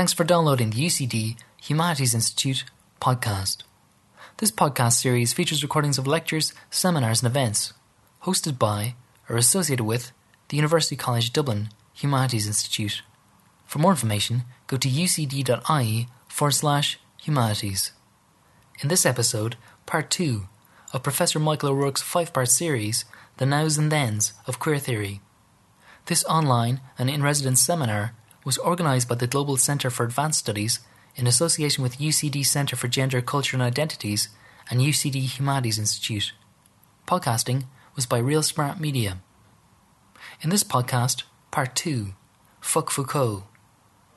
Thanks for downloading the UCD Humanities Institute podcast. This podcast series features recordings of lectures, seminars, and events hosted by or associated with the University College Dublin Humanities Institute. For more information, go to ucd.ie forward slash humanities. In this episode, part 2 of Professor Michael O'Rourke's five part series, The Nows and Thens of Queer Theory. This online and in residence seminar was organised by the Global Centre for Advanced Studies in association with UCD Centre for Gender, Culture and Identities and UCD Humanities Institute. Podcasting was by Real Smart Media. In this podcast, part 2 Fuck Foucault.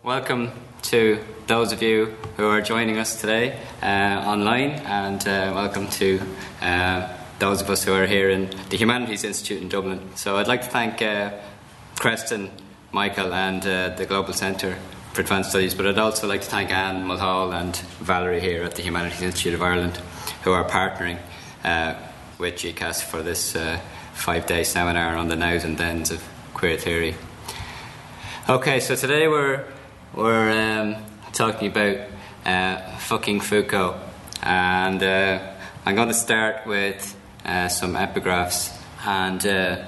Welcome to those of you who are joining us today uh, online, and uh, welcome to uh, those of us who are here in the Humanities Institute in Dublin. So I'd like to thank uh, Creston, Michael, and uh, the Global Centre for Advanced Studies, but I'd also like to thank Anne Mulhall and Valerie here at the Humanities Institute of Ireland who are partnering uh, with GCAS for this five day seminar on the nows and thens of queer theory. Okay, so today we're we're um, talking about uh, fucking Foucault, and uh, I'm going to start with uh, some epigraphs, and uh,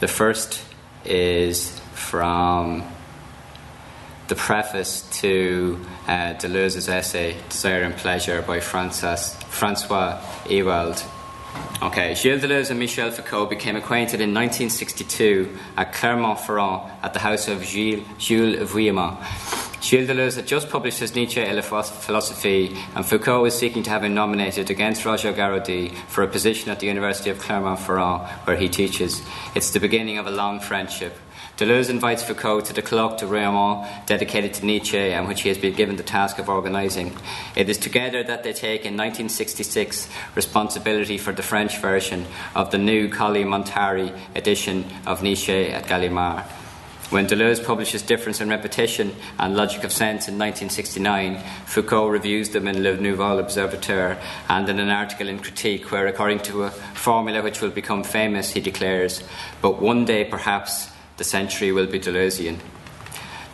the first is from the preface to uh, Deleuze's essay "Desire and Pleasure" by Francis, Francois Ewald. Okay, Gilles Deleuze and Michel Foucault became acquainted in 1962 at Clermont-Ferrand at the house of Gilles, Jules Vuillemin. Gilles Deleuze had just published his Nietzsche et la philosophie, and Foucault was seeking to have him nominated against Roger Garaudy for a position at the University of Clermont-Ferrand, where he teaches. It's the beginning of a long friendship. Deleuze invites Foucault to the colloque de Royaumont dedicated to Nietzsche and which he has been given the task of organising. It is together that they take in 1966 responsibility for the French version of the new Colli Montinari edition of Nietzsche at Gallimard. When Deleuze publishes Difference and Repetition and Logic of Sense in 1969, Foucault reviews them in Le Nouvel Observateur and in an article in Critique, where, according to a formula which will become famous, he declares, But one day perhaps the century will be Deleuzian.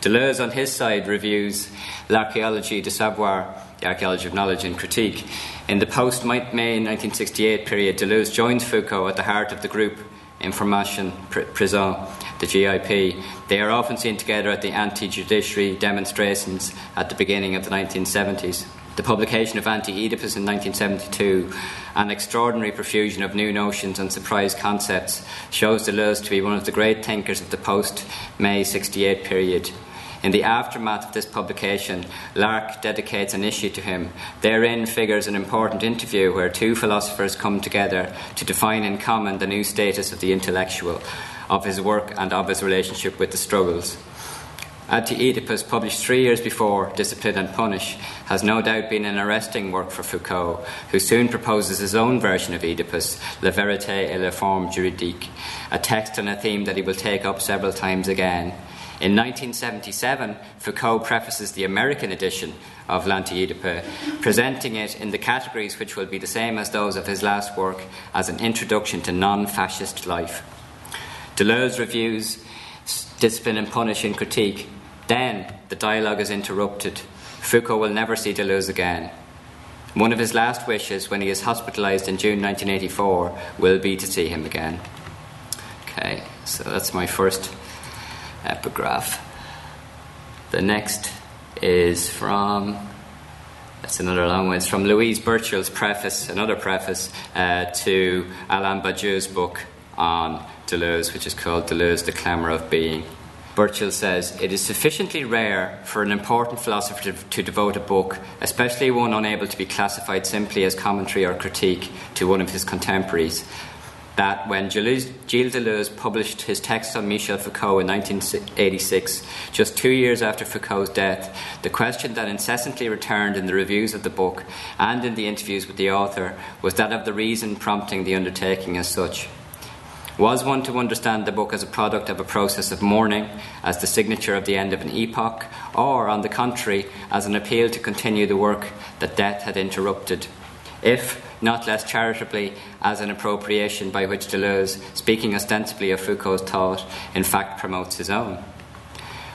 Deleuze, on his side, reviews L'archéologie du savoir, the archaeology of knowledge, in critique. In the post May 1968 period, Deleuze joins Foucault at the heart of the group Information Prison, the GIP. They are often seen together at the anti judiciary demonstrations at the beginning of the 1970s. The publication of Anti Oedipus in 1972, an extraordinary profusion of new notions and surprise concepts, shows Deleuze to be one of the great thinkers of the post May 68 period. In the aftermath of this publication, L'Arc dedicates an issue to him. Therein figures an important interview where two philosophers come together to define in common the new status of the intellectual, of his work, and of his relationship with the struggles. Anti Oedipus, published three years before Discipline and Punish, has no doubt been an arresting work for Foucault, who soon proposes his own version of Oedipus, La Vérité et la Forme Juridique, a text and a theme that he will take up several times again. In 1977, Foucault prefaces the American edition of L'Anti Oedipe, presenting it in the categories which will be the same as those of his last work as an introduction to non fascist life. Deleuze reviews Discipline and Punish in Critique then the dialogue is interrupted. Foucault will never see Deleuze again. One of his last wishes when he is hospitalized in June 1984 will be to see him again. Okay, so that's my first epigraph. The next is from, that's another long one, it's from Louise Burchill's preface, another preface uh, to Alain Badiou's book on Deleuze, which is called Deleuze, the Clamour of Being. Burchill says, It is sufficiently rare for an important philosopher to, to, devote a book, especially one unable to be classified simply as commentary or critique, to one of his contemporaries. That when Gilles Deleuze published his text on Michel Foucault in 1986, just two years after Foucault's death, the question that incessantly returned in the reviews of the book and in the interviews with the author was that of the reason prompting the undertaking as such. Was one to understand the book as a product of a process of mourning, as the signature of the end of an epoch, or, on the contrary, as an appeal to continue the work that death had interrupted? If, not less charitably, as an appropriation by which Deleuze, speaking ostensibly of Foucault's thought, in fact promotes his own?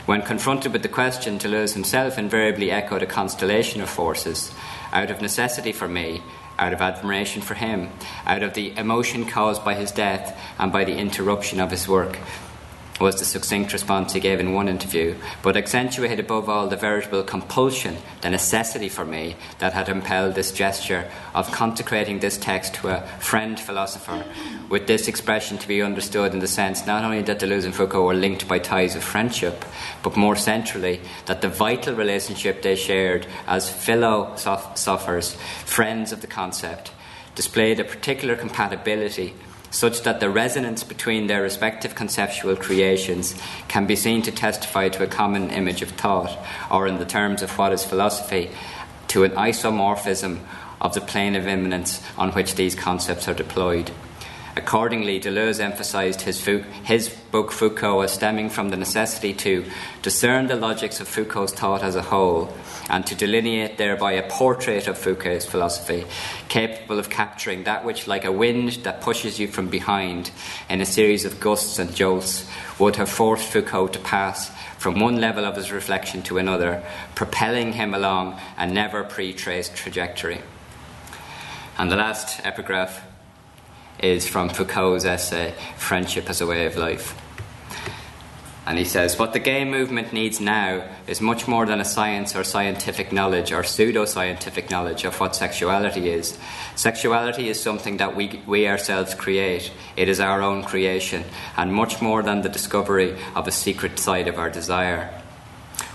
When confronted with the question, Deleuze himself invariably echoed a constellation of forces out of necessity for me, out of admiration for him, out of the emotion caused by his death and by the interruption of his work, was the succinct response he gave in one interview, but accentuated above all the veritable compulsion, the necessity for me that had impelled this gesture of consecrating this text to a friend philosopher, with this expression to be understood in the sense not only that Deleuze and Foucault were linked by ties of friendship, but more centrally, that the vital relationship they shared as fellow philosophers, friends of the concept, displayed a particular compatibility such that the resonance between their respective conceptual creations can be seen to testify to a common image of thought, or in the terms of what is philosophy, to an isomorphism of the plane of immanence on which these concepts are deployed. Accordingly, Deleuze emphasized his, his, book Foucault as stemming from the necessity to discern the logics of Foucault's thought as a whole and to delineate thereby a portrait of Foucault's philosophy, capable of capturing that which, like a wind that pushes you from behind in a series of gusts and jolts, would have forced Foucault to pass from one level of his reflection to another, propelling him along a never pre traced trajectory. And the last epigraph is from Foucault's essay, Friendship as a Way of Life. And he says, What the gay movement needs now is much more than a science or scientific knowledge or pseudo scientific knowledge of what sexuality is. Sexuality is something that we, we ourselves create, it is our own creation, and much more than the discovery of a secret side of our desire.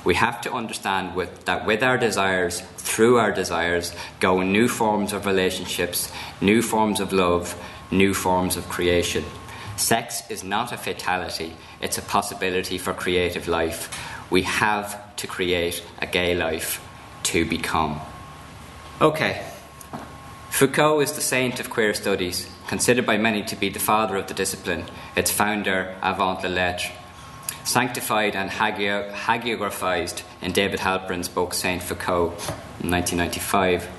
We have to understand with, that with our desires, through our desires, go new forms of relationships, new forms of love, new forms of creation. Sex is not a fatality, it's a possibility for creative life. We have to create a gay life to become. Okay. Foucault is the saint of queer studies, considered by many to be the father of the discipline, its founder avant la lettre. Sanctified and hagiographized in David Halperin's book Saint Foucault in 1995.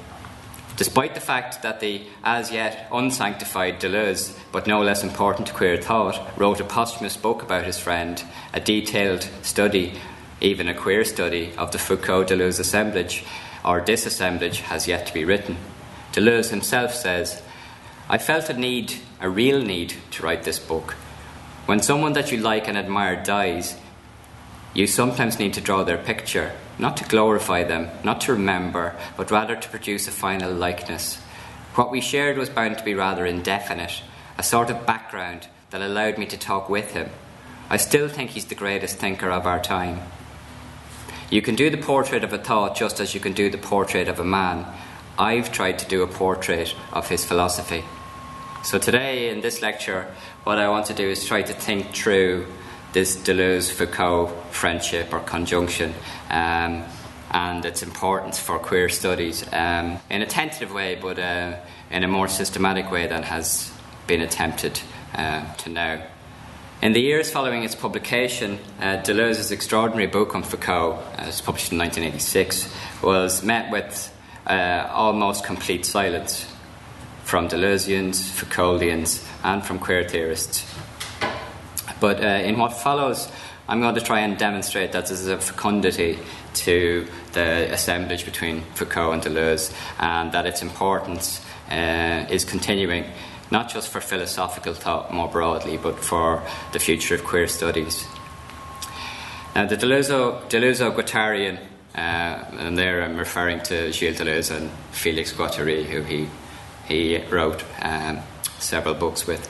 Despite the fact that the as yet unsanctified Deleuze, but no less important queer thought, wrote a posthumous book about his friend, a detailed study, even a queer study, of the Foucault Deleuze assemblage, or disassemblage, has yet to be written. Deleuze himself says, I felt a need, a real need, to write this book. When someone that you like and admire dies, you sometimes need to draw their picture not to glorify them, not to remember, but rather to produce a final likeness. What we shared was bound to be rather indefinite, a sort of background that allowed me to talk with him. I still think he's the greatest thinker of our time. You can do the portrait of a thought just as you can do the portrait of a man. I've tried to do a portrait of his philosophy. So, today in this lecture, what I want to do is try to think through this Deleuze Foucault friendship or conjunction um, and its importance for queer studies um, in a tentative way, but uh, in a more systematic way than has been attempted uh, to now. In the years following its publication, uh, Deleuze's extraordinary book on Foucault, uh, was published in 1986, was met with uh, almost complete silence from Deleuzians, Foucauldians, and from queer theorists. But uh, in what follows, I'm going to try and demonstrate that there's a fecundity to the assemblage between Foucault and Deleuze, and that its importance uh, is continuing, not just for philosophical thought more broadly, but for the future of queer studies. Now, the Deleuze-Guattarian, uh, and there I'm referring to Gilles Deleuze and Félix Guattari, who he, he wrote um, several books with.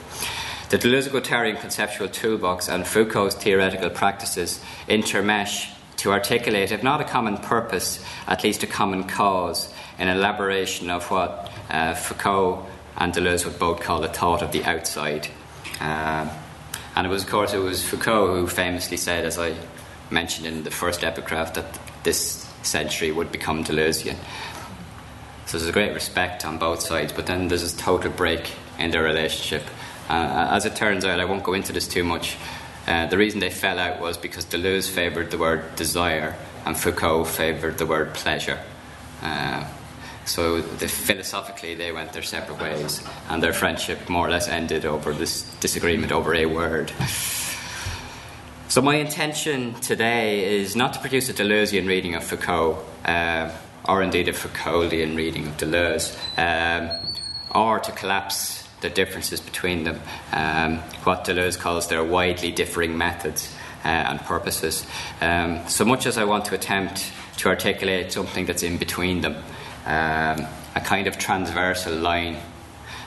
The Deleuze-Guattarian conceptual toolbox and Foucault's theoretical practices intermesh to articulate, if not a common purpose, at least a common cause, in elaboration of what uh, Foucault and Deleuze would both call the thought of the outside. Uh, and it was, of course, it was Foucault who famously said, as I mentioned in the first epigraph, that this century would become Deleuzian. So there's a great respect on both sides, but then there's this total break in their relationship. Uh, as it turns out, I won't go into this too much. Uh, the reason they fell out was because Deleuze favoured the word desire and Foucault favoured the word pleasure. Uh, so philosophically, they went their separate ways, and their friendship more or less ended over this disagreement over a word. So, my intention today is not to produce a Deleuzean reading of Foucault, uh, or indeed a Foucauldian reading of Deleuze, um, or to collapse the differences between them, um, what Deleuze calls their widely differing methods uh, and purposes. Um, so much as I want to attempt to articulate something that's in between them, um, a kind of transversal line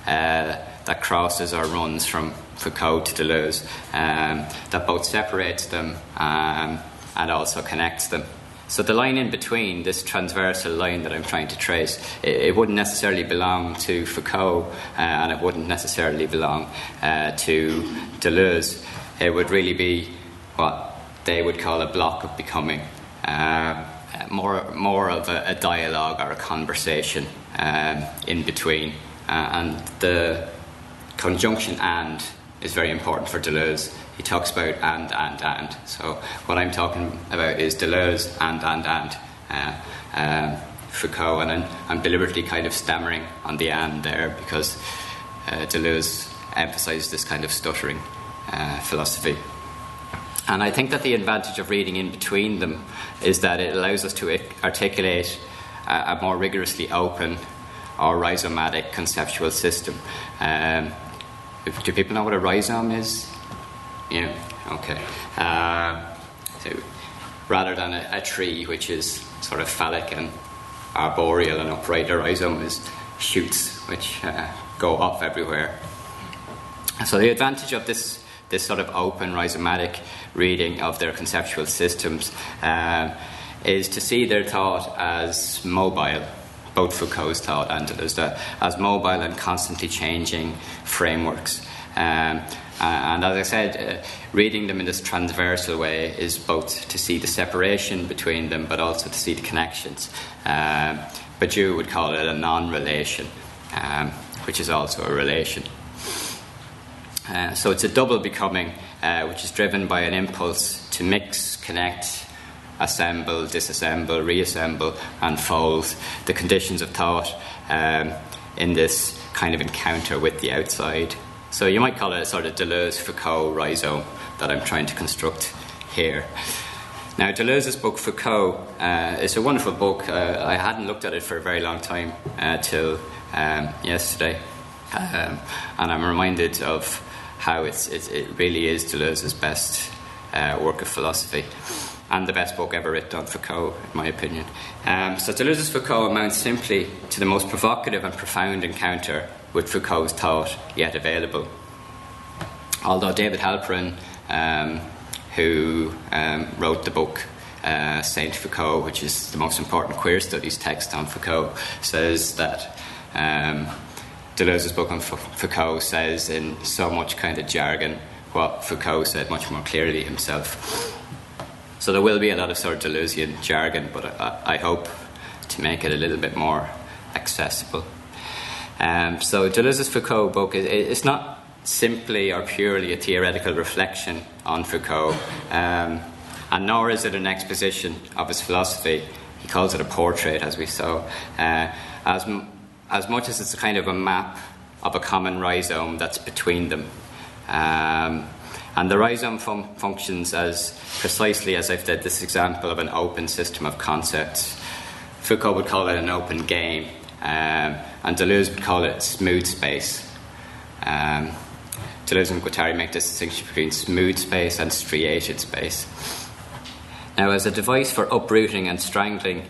uh, that crosses or runs from Foucault to Deleuze, um, that both separates them um, and also connects them. So the line in between, this transversal line that I'm trying to trace, it, it wouldn't necessarily belong to Foucault uh, and it wouldn't necessarily belong uh, to Deleuze. It would really be what they would call a block of becoming, uh, more, more of a, a, dialogue or a conversation um, in between. Uh, and the conjunction and is very important for Deleuze he talks about and, and, and. So what I'm talking about is Deleuze and, and, and. Uh, um, Foucault, and I'm, I'm, deliberately kind of stammering on the and there because uh, Deleuze emphasizes this kind of stuttering uh, philosophy. And I think that the advantage of reading in between them is that it allows us to articulate a, a more rigorously open or rhizomatic conceptual system. Um, do people know what a rhizome is? Yeah, okay. Uh, so rather than a, a, tree which is sort of phallic and arboreal and upright, a rhizome is shoots which uh, go off everywhere. So the advantage of this this sort of open rhizomatic reading of their conceptual systems uh, is to see their thought as mobile, both Foucault's thought and Deleuze, as mobile and constantly changing frameworks. Um, and as I said, uh, reading them in this transversal way is both to see the separation between them, but also to see the connections. Um, but you would call it a non relation, um, which is also a relation. Uh, so it's a double becoming, uh, which is driven by an impulse to mix, connect, assemble, disassemble, reassemble, and fold the conditions of thought um, in this kind of encounter with the outside. So you might call it a sort of Deleuze Foucault rhizome that I'm trying to construct here. Now, Deleuze's book Foucault uh, is a wonderful book. Uh, I hadn't looked at it for a very long time uh, till um, yesterday, um, and I'm reminded of how it's, it, it really is Deleuze's best uh, work of philosophy and the best book ever written on Foucault, in my opinion. Um, so Deleuze's Foucault amounts simply to the most provocative and profound encounter with Foucault's thought yet available. Although David Halperin, um, who um, wrote the book uh, Saint Foucault, which is the most important queer studies text on Foucault, says that um, Deleuze's book on Foucault says in so much kind of jargon what Foucault said much more clearly himself. So there will be a lot of sort of Deleuzean jargon, but I, I hope to make it a little bit more accessible. Um, so Deleuze's Foucault book is it's not simply or purely a theoretical reflection on Foucault, um, and nor is it an exposition of his philosophy. He calls it a portrait, as we saw, uh, as as much as it's a kind of a map of a common rhizome that's between them. Um, and the rhizome fun- functions as precisely as I've said, this example of an open system of concepts. Foucault would call it an open game. Um, and Deleuze would call it smooth space. Um, Deleuze and Guattari make this distinction between smooth space and striated space. Now, as a device for uprooting and strangling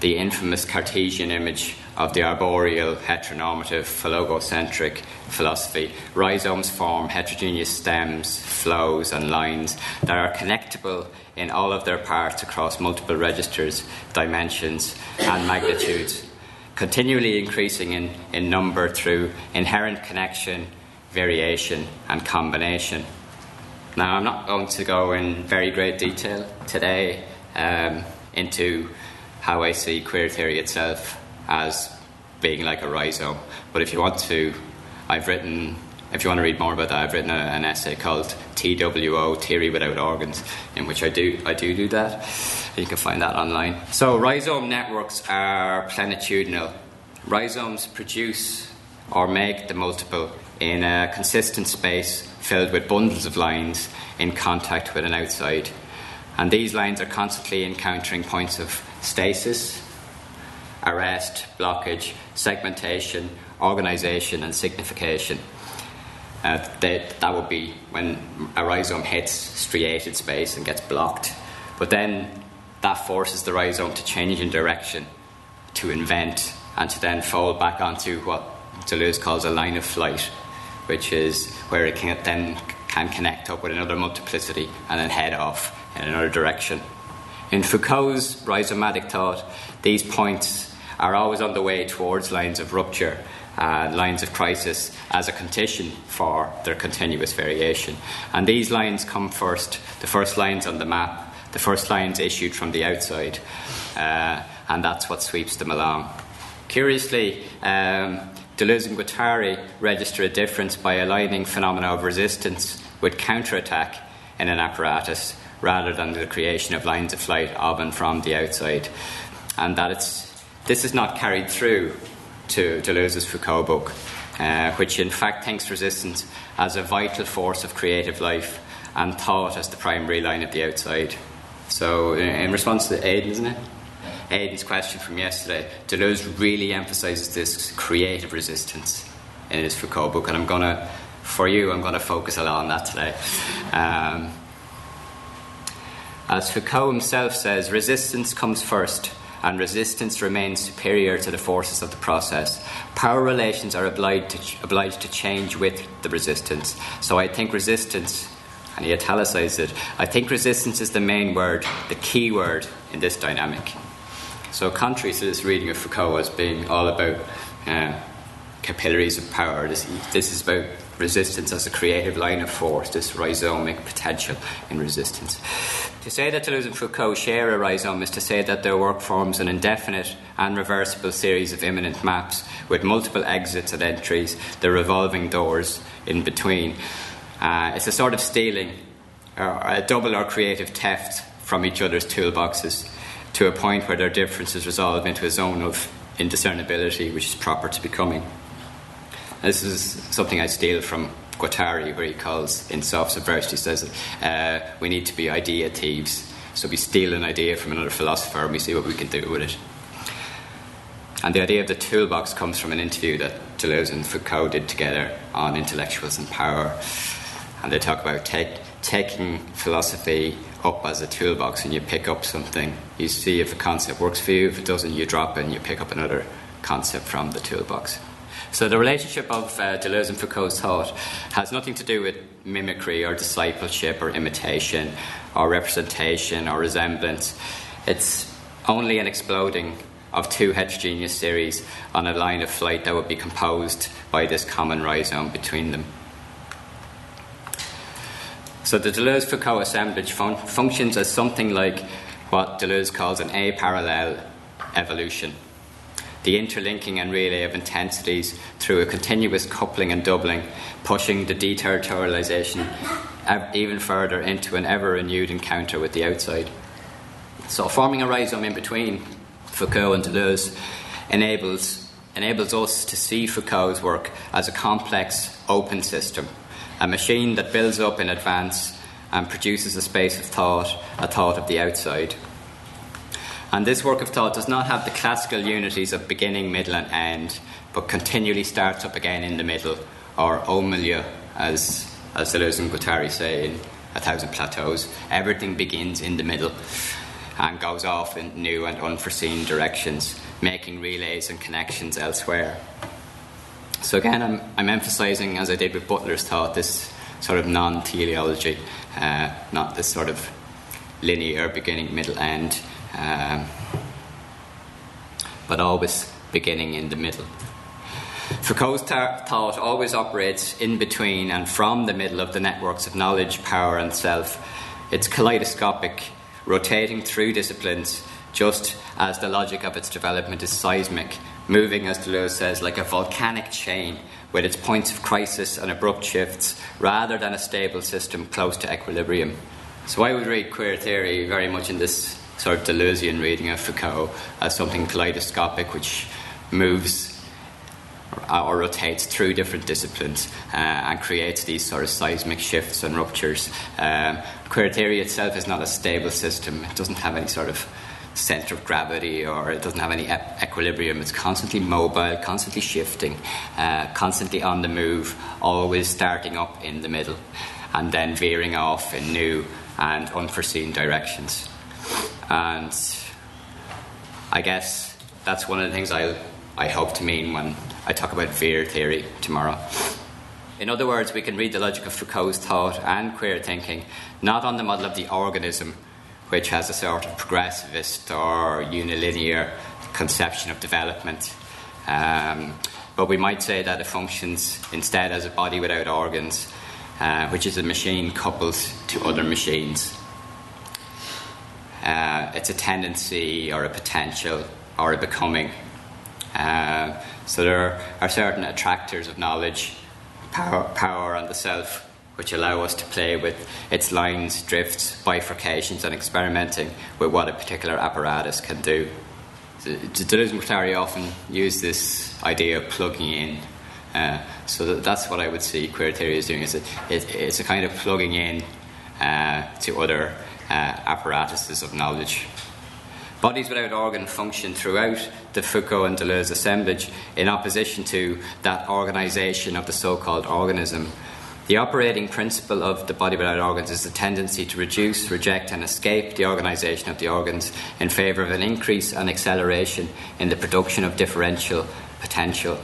the infamous Cartesian image of the arboreal, heteronormative, phallogocentric philosophy, rhizomes form heterogeneous stems, flows, and lines that are connectable in all of their parts across multiple registers, dimensions, and magnitudes continually increasing in, in number through inherent connection, variation, and combination. Now, I'm not going to go in very great detail today um, into how I see queer theory itself as being like a rhizome, but if you want to, I've written if you want to read more about that, I've written a, an essay called TWO Theory Without Organs, in which I do I do do that. You can find that online. So rhizome networks are plenitudinal. Rhizomes produce or make the multiple in a consistent space filled with bundles of lines in contact with an outside. And these lines are constantly encountering points of stasis, arrest, blockage, segmentation, organization, and signification. Uh, that, that would be when a rhizome hits striated space and gets blocked. But then that forces the rhizome to change in direction, to invent, and to then fold back onto what Deleuze calls a line of flight, which is where it can then can connect up with another multiplicity and then head off in another direction. In Foucault's rhizomatic thought, these points are always on the way towards lines of rupture uh, lines of crisis as a condition for their continuous variation. And these lines come first, the first lines on the map, the first lines issued from the outside, uh, and that's what sweeps them along. Curiously, um, Deleuze and Guattari register a difference by aligning phenomena of resistance with counterattack in an apparatus rather than the creation of lines of flight of and from the outside. And that it's, this is not carried through to Deleuze's Foucault book, uh, which in fact thinks resistance as a vital force of creative life and thought as the primary line of the outside. So, in response to Aidan, isn't it? Aidan's question from yesterday, Deleuze really emphasizes this creative resistance in his Foucault book, and I'm going to, for you, I'm going to focus a lot on that today. Um, as Foucault himself says, resistance comes first and resistance remains superior to the forces of the process. Power relations are obliged to, obliged to change with the resistance. So I think resistance, and he italicized it, I think resistance is the main word, the key word in this dynamic. So, contrary to this reading of Foucault as being all about uh, capillaries of power, this, this is about resistance as a creative line of force, this rhizomic potential in resistance. To say that Deleuze and Foucault share a rhizome is to say that their work forms an indefinite and reversible series of immanent maps with multiple exits and entries, the revolving doors in between. Uh, it's a sort of stealing, or a double or creative theft from each other's toolboxes to a point where their differences resolve into a zone of indiscernibility which is proper to becoming. This is something I steal from Guattari, where he calls in Soft Subversions, says uh, we need to be idea thieves. So we steal an idea from another philosopher and we see what we can do with it. And the idea of the toolbox comes from an interview that Deleuze and Foucault did together on intellectuals and power. And they talk about take, taking philosophy up as a toolbox and you pick up something. You see if a concept works for you, if it doesn't, you drop it and you pick up another concept from the toolbox. So the relationship of uh, Deleuze and Foucault's thought has nothing to do with mimicry or discipleship or imitation or representation or resemblance. It's only an exploding of two heterogeneous series on a line of flight that would be composed by this common rhizome between them. So the Deleuze Foucault assemblage fun- functions as something like what Deleuze calls an a-parallel evolution the interlinking and relay of intensities through a continuous coupling and doubling, pushing the deterritorialization even further into an ever renewed encounter with the outside. So, forming a rhizome in between Foucault and Deleuze enables, enables us to see Foucault's work as a complex, open system, a machine that builds up in advance and produces a space of thought, a thought of the outside. And this work of thought does not have the classical unities of beginning, middle, and end, but continually starts up again in the middle, or milieu, as, as Deleuze and Guattari say in A Thousand Plateaus. Everything begins in the middle and goes off in new and unforeseen directions, making relays and connections elsewhere. So, again, I'm, I'm emphasizing, as I did with Butler's thought, this sort of non teleology, uh, not this sort of linear beginning, middle, end um, but always beginning in the middle. Foucault's thought always operates in between and from the middle of the networks of knowledge, power, and self. It's kaleidoscopic, rotating through disciplines, just as the logic of its development is seismic, moving, as Deleuze says, like a volcanic chain with its points of crisis and abrupt shifts, rather than a stable system close to equilibrium. So I would read queer theory very much in this sort of Deleuzian reading of Foucault as something kaleidoscopic which moves or, or rotates through different disciplines uh, and creates these sort of seismic shifts and ruptures. Um, queer theory itself is not a stable system, it doesn't have any sort of center of gravity or it doesn't have any equilibrium. It's constantly mobile, constantly shifting, uh, constantly on the move, always starting up in the middle and then veering off in new and unforeseen directions. And I guess that's one of the things I, I hope to mean when I talk about veer theory tomorrow. In other words, we can read the logic of Foucault's thought and queer thinking not on the model of the organism, which has a sort of progressivist or unilinear conception of development. Um, but we might say that it functions instead as a body without organs, uh, which is a machine coupled to other machines. Uh, it's a tendency or a potential or a becoming. Uh, so there are certain attractors of knowledge, power, power on the self, which allow us to play with its lines, drifts, bifurcations, and experimenting with what a particular apparatus can do. Deleuze and Guattari often use this idea of plugging in. Uh, so that's what I would see queer theory is doing. It's a, it, it's a kind of plugging in uh, to other uh, apparatuses of knowledge. Bodies without organ function throughout the Foucault and Deleuze assemblage in opposition to that organisation of the so called organism the operating principle of the body without organs is the tendency to reduce, reject, and escape the organisation of the organs in favour of an increase and acceleration in the production of differential potential.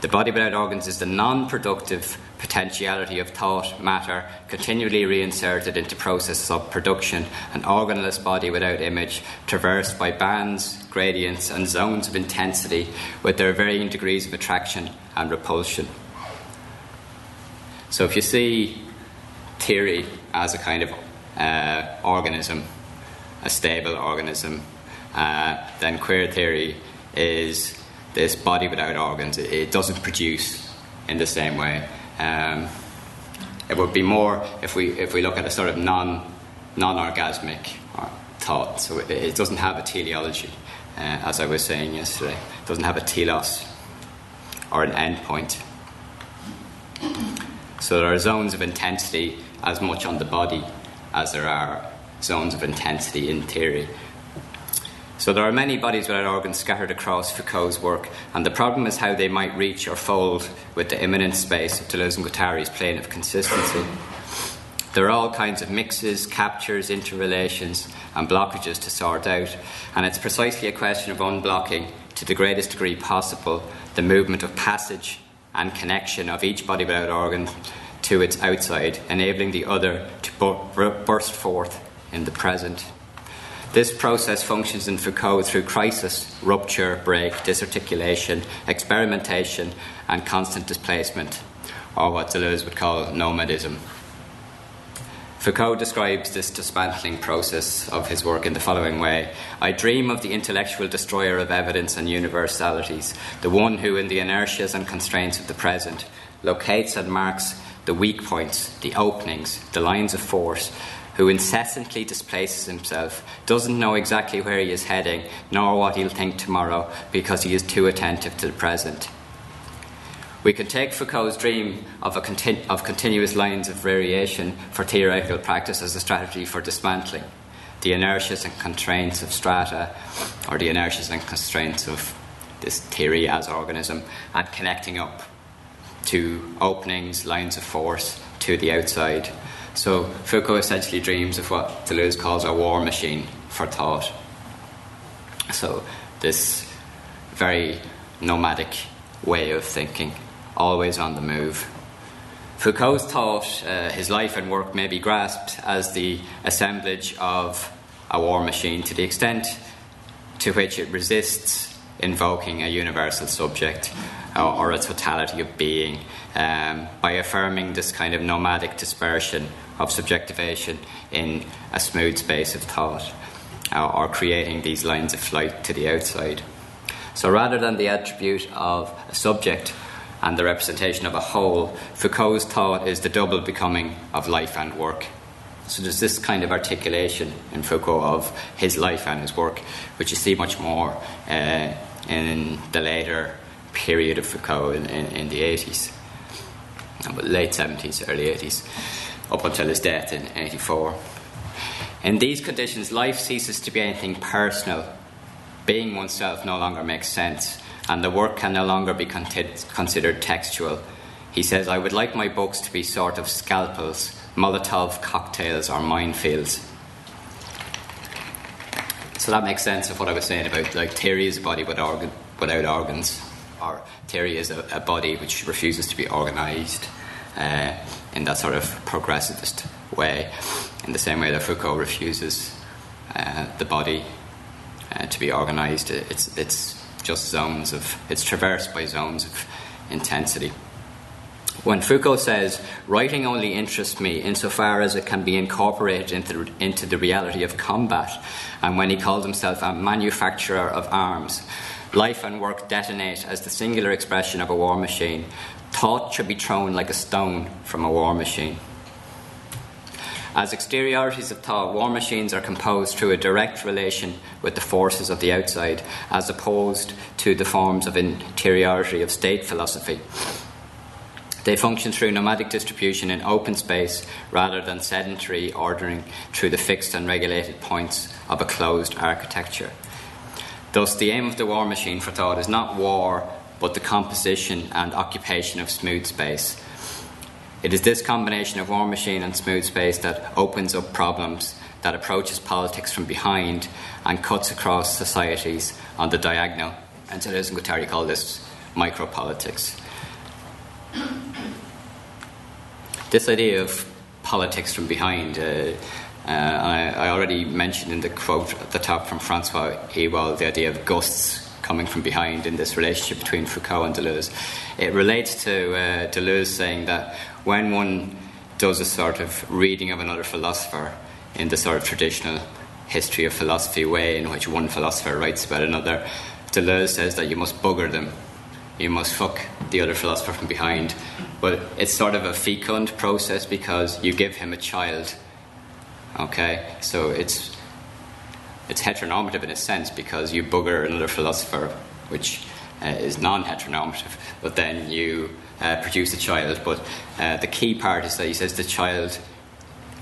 The body without organs is the non productive potentiality of thought matter continually reinserted into processes of production, an organless body without image, traversed by bands, gradients, and zones of intensity with their varying degrees of attraction and repulsion. So if you see theory as a kind of uh, organism, a stable organism, uh, then queer theory is this body without organs. It, it doesn't produce in the same way. Um, it would be more if we if we look at a sort of non non orgasmic uh, thought. So it, it, doesn't have a teleology, uh, as I was saying yesterday. It doesn't have a telos or an endpoint. So there are zones of intensity as much on the body as there are zones of intensity in theory. So there are many bodies without organs scattered across Foucault's work, and the problem is how they might reach or fold with the immanent space of Deleuze and Guattari's plane of consistency. There are all kinds of mixes, captures, interrelations, and blockages to sort out, and it's precisely a question of unblocking to the greatest degree possible the movement of passage and connection of each body without organ to its outside, enabling the other to burst forth in the present. This process functions in Foucault through crisis, rupture, break, disarticulation, experimentation, and constant displacement, or what Deleuze would call nomadism. Foucault describes this dismantling process of his work in the following way I dream of the intellectual destroyer of evidence and universalities, the one who, in the inertias and constraints of the present, locates and marks the weak points, the openings, the lines of force, who incessantly displaces himself, doesn't know exactly where he is heading, nor what he'll think tomorrow, because he is too attentive to the present. We can take Foucault's dream of, continu- of continuous lines of variation for theoretical practice as a strategy for dismantling the inertias and constraints of strata, or the inertias and constraints of this theory as organism, and connecting up to openings, lines of force to the outside. So Foucault essentially dreams of what Deleuze calls a war machine for thought. So this very nomadic way of thinking always on the move. Foucault's thought uh, his life and work may be grasped as the assemblage of a war machine to the extent to which it resists invoking a universal subject or, or a totality of being um, by affirming this kind of nomadic dispersion of subjectivation in a smooth space of thought uh, or creating these lines of flight to the outside. So rather than the attribute of a subject, and the representation of a whole, Foucault's thought is the double becoming of life and work. So there's this kind of articulation in Foucault of his life and his work, which you see much more uh, in the later period of Foucault in, in, in the 80s, late 70s, early 80s, up until his death in 84. In these conditions, life ceases to be anything personal. Being oneself no longer makes sense, and the work can no longer be considered textual. He says, I would like my books to be sort of scalpels, Molotov cocktails, or minefields. So that makes sense of what I was saying about like theory is a body without, organ, without organs, or theory is a, a body which refuses to be organised uh, in that sort of progressivist way, in the same way that Foucault refuses uh, the body uh, to be organised. It's, it's just zones of, it's traversed by zones of intensity. When Foucault says, writing only interests me insofar as it can be incorporated into, into the reality of combat, and when he calls himself a manufacturer of arms, life and work detonate as the singular expression of a war machine. Thought should be thrown like a stone from a war machine. As exteriorities of thought, war machines are composed through a direct relation with the forces of the outside, as opposed to the forms of interiority of state philosophy. They function through nomadic distribution in open space rather than sedentary ordering through the fixed and regulated points of a closed architecture. Thus, the aim of the war machine for thought is not war, but the composition and occupation of smooth space. It is this combination of war machine and smooth space that opens up problems, that approaches politics from behind, and cuts across societies on the diagonal. And so and Guattari call this micropolitics. this idea of politics from behind, uh, uh, I, I, already mentioned in the quote at the top from Francois Ewald the idea of gusts coming from behind in this relationship between Foucault and Deleuze. It relates to uh, Deleuze saying that when one does a sort of reading of another philosopher in the sort of traditional history of philosophy way in which one philosopher writes about another, Deleuze says that you must bugger them you must fuck the other philosopher from behind. But it's sort of a fecund process because you give him a child. Okay, so it's it's heteronormative in a sense because you bugger another philosopher, which uh, is non-heteronormative, but then you uh, produce a child. But uh, the key part is that he says the child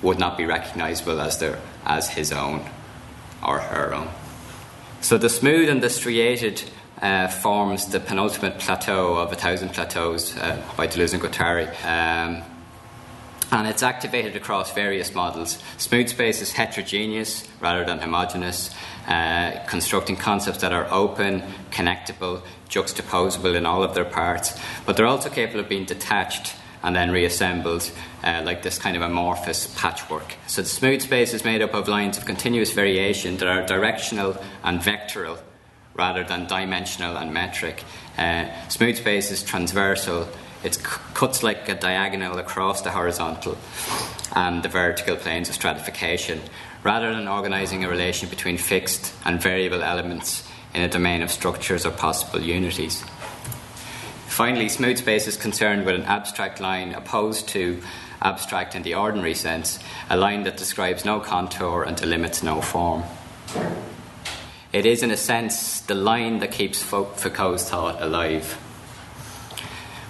would not be recognizable as their as his own or her own. So the smooth and the striated uh, forms the penultimate plateau of a thousand plateaus uh, by Deleuze and Guattari. Um, and it's activated across various models. Smooth space is heterogeneous rather than homogeneous, uh, constructing concepts that are open, connectable, juxtaposable in all of their parts, but they're also capable of being detached and then reassembled uh, like this kind of amorphous patchwork. So the smooth space is made up of lines of continuous variation that are directional and vectoral rather than dimensional and metric. Uh, smooth space is transversal. It c- cuts like a diagonal across the horizontal and the vertical planes of stratification, rather than organising a relation between fixed and variable elements in a domain of structures or possible unities. Finally, smooth space is concerned with an abstract line opposed to abstract in the ordinary sense, a line that describes no contour and delimits no form. It is, in a sense, the line that keeps Foucault's thought alive.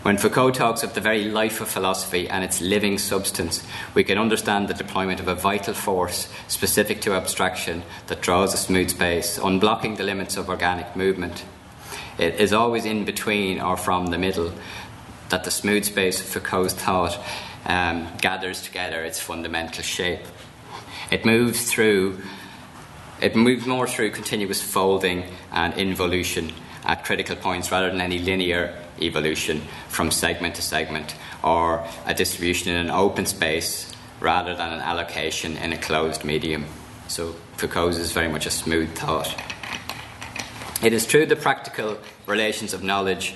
When Foucault talks of the very life of philosophy and its living substance, we can understand the deployment of a vital force specific to abstraction that draws a smooth space, unblocking the limits of organic movement. It is always in between or from the middle that the smooth space of Foucault's thought um, gathers together its fundamental shape. It moves through it moves more through continuous folding and involution at critical points rather than any linear evolution from segment to segment or a distribution in an open space rather than an allocation in a closed medium. So Foucault's is very much a smooth thought. It is through the practical relations of knowledge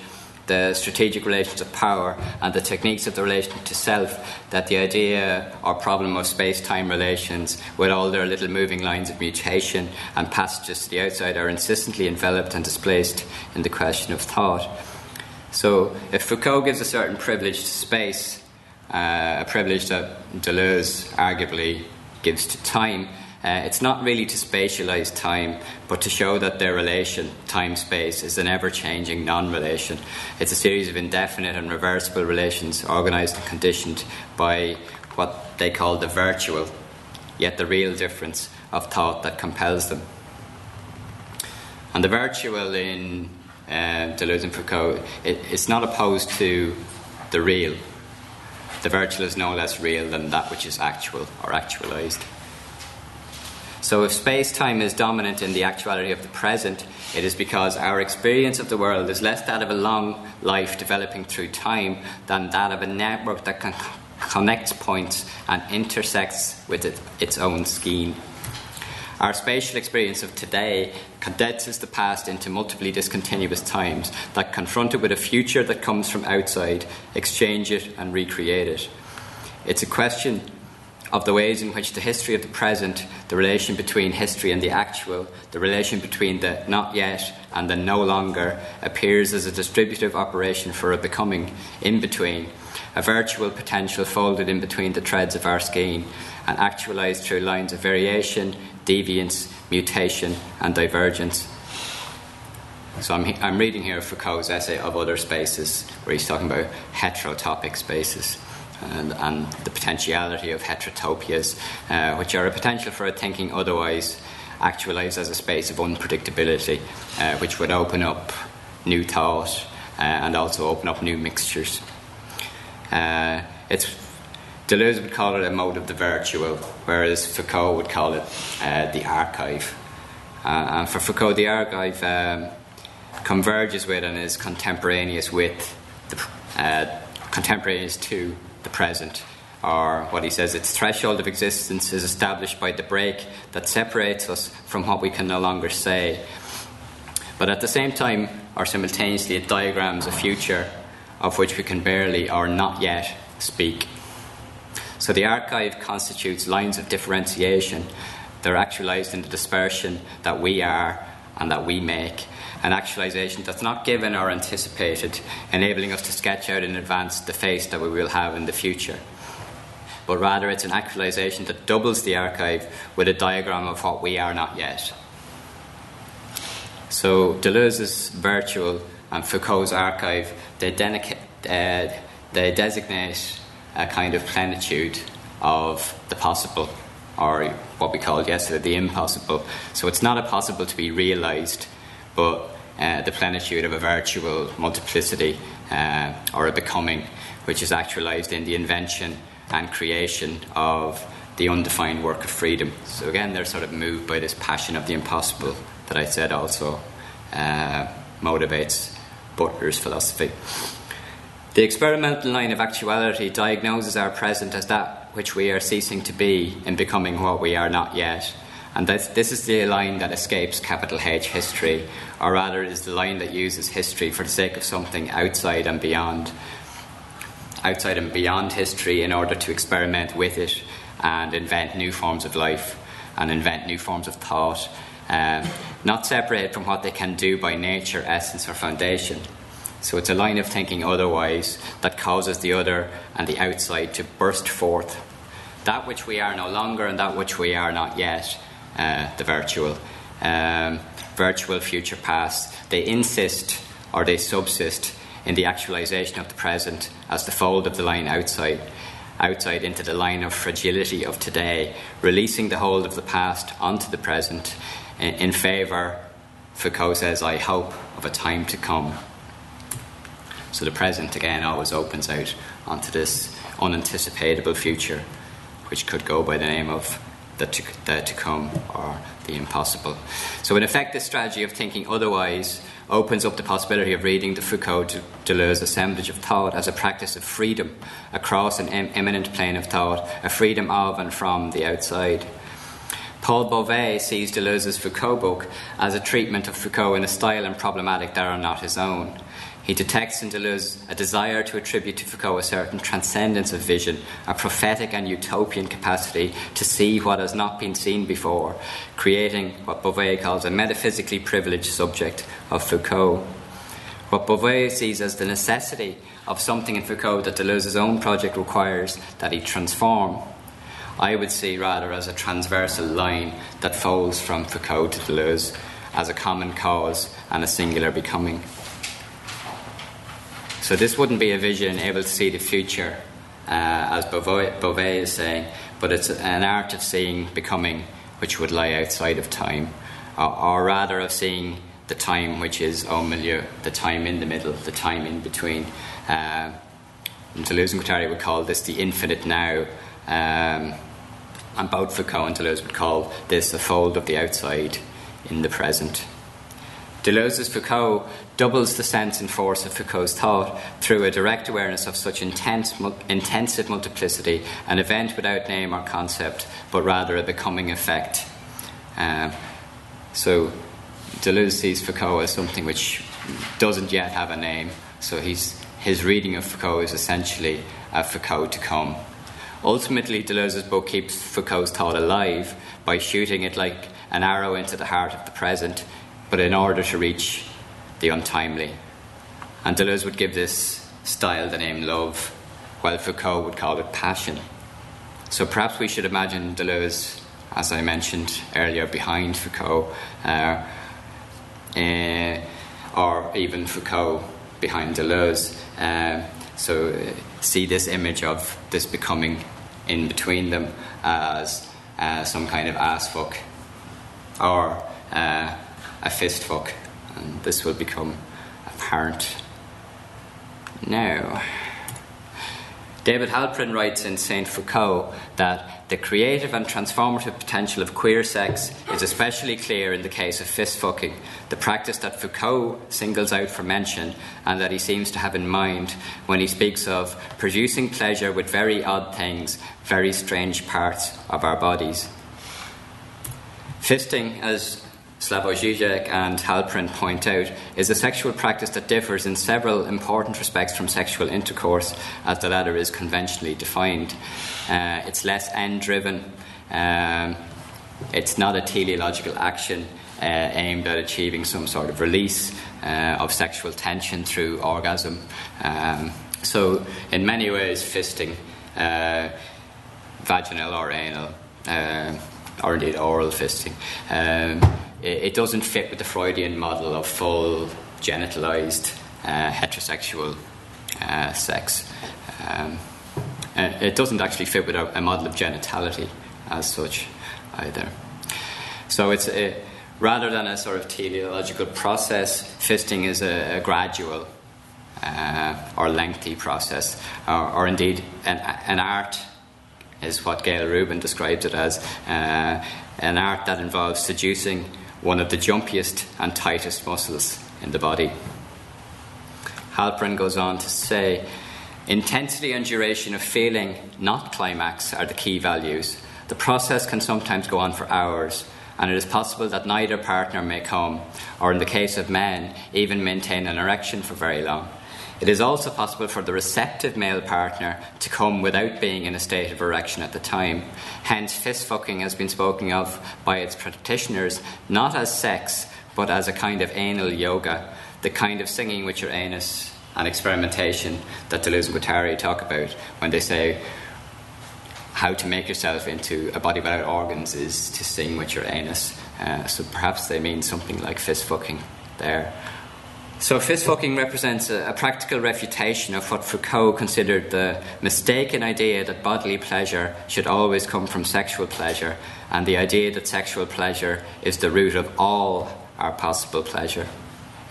the strategic relations of power and the techniques of the relation to self that the idea or problem of space time relations, with all their little moving lines of mutation and passages to the outside, are insistently enveloped and displaced in the question of thought. So, if Foucault gives a certain privilege to space, uh, a privilege that Deleuze arguably gives to time, Uh, it's not really to spatialize time, but to show that their relation, time space, is an ever changing non relation. It's a series of indefinite and reversible relations organized and conditioned by what they call the virtual, yet the real difference of thought that compels them. And the virtual in uh, Deleuze and Foucault, it, it's not opposed to the real. The virtual is no less real than that which is actual or actualized. So, if space time is dominant in the actuality of the present, it is because our experience of the world is less that of a long life developing through time than that of a network that can connects points and intersects with it, its own scheme. Our spatial experience of today condenses the past into multiply discontinuous times that, confronted with a future that comes from outside, exchange it and recreate it. It's a question of the ways in which the history of the present, the relation between history and the actual, the relation between the not yet and the no longer, appears as a distributive operation for a becoming in between, a virtual potential folded in between the threads of our skein and actualized through lines of variation, deviance, mutation, and divergence. So I'm, I'm reading here Foucault's essay of other spaces, where he's talking about heterotopic spaces and, and the potentiality of heterotopias, uh, which are a potential for a thinking otherwise actualized as a space of unpredictability, uh, which would open up new thought uh, and also open up new mixtures. Uh, it's Deleuze would call it a mode of the virtual, whereas Foucault would call it uh, the archive. Uh, and for Foucault, the archive um, converges with and is contemporaneous with the contemporaneous to the present, or what he says, its threshold of existence is established by the break that separates us from what we can no longer say. But at the same time, or simultaneously, it diagrams a future of which we can barely or not yet speak. So the archive constitutes lines of differentiation. They're actualized in the dispersion that we are and that we make an actualization that's not given or anticipated, enabling us to sketch out in advance the face that we will have in the future. But rather, it's an actualization that doubles the archive with a diagram of what we are not yet. So, Deleuze's virtual and Foucault's archive, they, uh, they designate a kind of plenitude of the possible, or what we called yesterday, the impossible. So, it's not a possible to be realized, but uh, the plenitude of a virtual multiplicity uh, or a becoming, which is actualized in the invention and creation of the undefined work of freedom. So again, they're sort of moved by this passion of the impossible that I said also uh, motivates Butler's philosophy. The experimental line of actuality diagnoses our present as that which we are ceasing to be in becoming what we are not yet. And this, this is the line that escapes capital H history, or rather, is the line that uses history for the sake of something outside and beyond. Outside and beyond history in order to experiment with it and invent new forms of life and invent new forms of thought, um, not separated from what they can do by nature, essence, or foundation. So it's a line of thinking otherwise that causes the other and the outside to burst forth. That which we are no longer and that which we are not yet uh, the virtual, um, virtual future past. They insist or they subsist in the actualization of the present as the fold of the line outside, outside into the line of fragility of today, releasing the hold of the past onto the present in, in favour, Foucault says, I hope, of a time to come. So the present again always opens out onto this unanticipatable future, which could go by the name of the to, the to come or the impossible. So, in effect, this strategy of thinking otherwise opens up the possibility of reading the Foucault Deleuze assemblage of thought as a practice of freedom across an em- immanent plane of thought, a freedom of and from the outside. Paul Bové sees Deleuze's Foucault book as a treatment of Foucault in a style and problematic that are not his own. He detects in Deleuze a desire to attribute to Foucault a certain transcendence of vision, a prophetic and utopian capacity to see what has not been seen before, creating what Bové calls a metaphysically privileged subject of Foucault. What Bové sees as the necessity of something in Foucault that Deleuze's own project requires that he transform. I would see rather as a transversal line that folds from Foucault to Deleuze as a common cause and a singular becoming. So this wouldn't be a vision able to see the future, uh, as Bové is saying, but it's an art of seeing becoming which would lie outside of time, or, or rather of seeing the time which is au milieu, the time in the middle, the time in between. Uh, Deleuze and Guattari would call this the infinite now. Um, and both Foucault and Deleuze would call this a fold of the outside in the present. Deleuze's Foucault doubles the sense and force of Foucault's thought through a direct awareness of such intense, intensive multiplicity, an event without name or concept, but rather a becoming effect. Um, so Deleuze sees Foucault as something which doesn't yet have a name, so his reading of Foucault is essentially a Foucault to come. Ultimately, Deleuze's book keeps Foucault's thought alive by shooting it like an arrow into the heart of the present but in order to reach the untimely. And Deleuze would give this style the name love, while Foucault would call it passion. So perhaps we should imagine Deleuze, as I mentioned earlier, behind Foucault, uh, uh, or even Foucault behind Deleuze. Uh, so see this image of this becoming in between them as uh, some kind of ass fuck, or uh, a fist fuck, and this will become apparent now. David Halperin writes in Saint Foucault that the creative and transformative potential of queer sex is especially clear in the case of fist fucking, the practice that Foucault singles out for mention and that he seems to have in mind when he speaks of producing pleasure with very odd things, very strange parts of our bodies. Fisting, as Slavoj Žižek and Halperin point out, is a sexual practice that differs in several important respects from sexual intercourse, as the latter is conventionally defined. Uh, it's less end driven, um, it's not a teleological action uh, aimed at achieving some sort of release uh, of sexual tension through orgasm. Um, so, in many ways, fisting, uh, vaginal or anal, uh, or indeed oral fisting, um, it, doesn't fit with the Freudian model of full genitalized uh, heterosexual uh, sex. Um, uh, it doesn't actually fit with a, a, model of genitality as such either. So it's a, rather than a sort of teleological process, fisting is a, a gradual uh, or lengthy process, or, or indeed an, an, art is what Gayle Rubin describes it as uh, an art that involves seducing one of the jumpiest and tightest muscles in the body. Halperin goes on to say intensity and duration of feeling, not climax, are the key values. The process can sometimes go on for hours, and it is possible that neither partner may come, or in the case of men, even maintain an erection for very long. It is also possible for the receptive male partner to come without being in a state of erection at the time. Hence, fist fucking has been spoken of by its practitioners not as sex, but as a kind of anal yoga, the kind of singing with your anus and experimentation that Deleuze and Guattari talk about when they say how to make yourself into a body without organs is to sing with your anus. Uh, so perhaps they mean something like fist fucking there. So, fist fucking represents a, a, practical refutation of what Foucault considered the mistaken idea that bodily pleasure should always come from sexual pleasure, and the idea that sexual pleasure is the root of all our possible pleasure.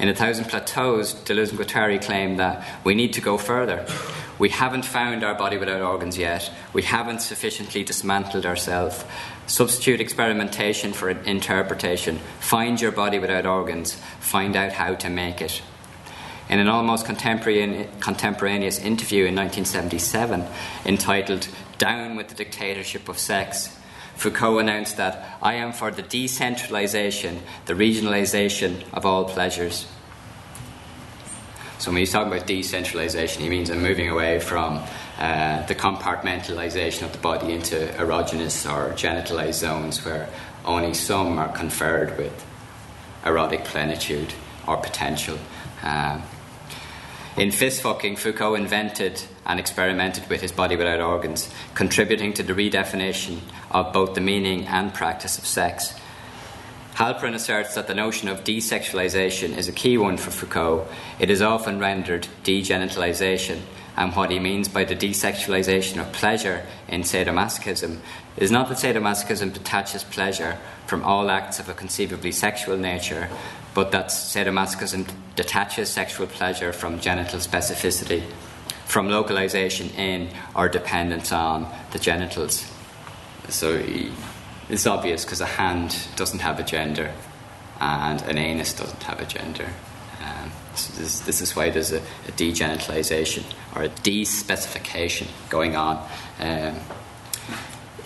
In A Thousand Plateaus, Deleuze and Guattari claim that we need to go further. We haven't found our body without organs yet. We haven't sufficiently dismantled ourselves. Substitute experimentation for interpretation. Find your body without organs. Find out how to make it. In an almost contemporaneous interview in 1977 entitled Down with the Dictatorship of Sex, Foucault announced that I am for the decentralization, the regionalization of all pleasures. So when he's talking about decentralization, he means I'm moving away from uh, the compartmentalization of the body into erogenous or genitalized zones where only some are conferred with erotic plenitude or potential. Um, In fist fucking, Foucault invented and experimented with his body without organs, contributing to the redefinition of both the meaning and practice of sex. Halperin asserts that the notion of desexualization is a key one for Foucault. It is often rendered degenitalization, and what he means by the desexualization of pleasure in sadomasochism is not that sadomasochism detaches pleasure from all acts of a conceivably sexual nature, but that sadomasochism detaches sexual pleasure from genital specificity, from localization in or dependence on the genitals. So it's obvious because a hand doesn't have a gender and an anus doesn't have a gender. Um, so this, this, is why there's a, a degenitalization or a despecification going on um,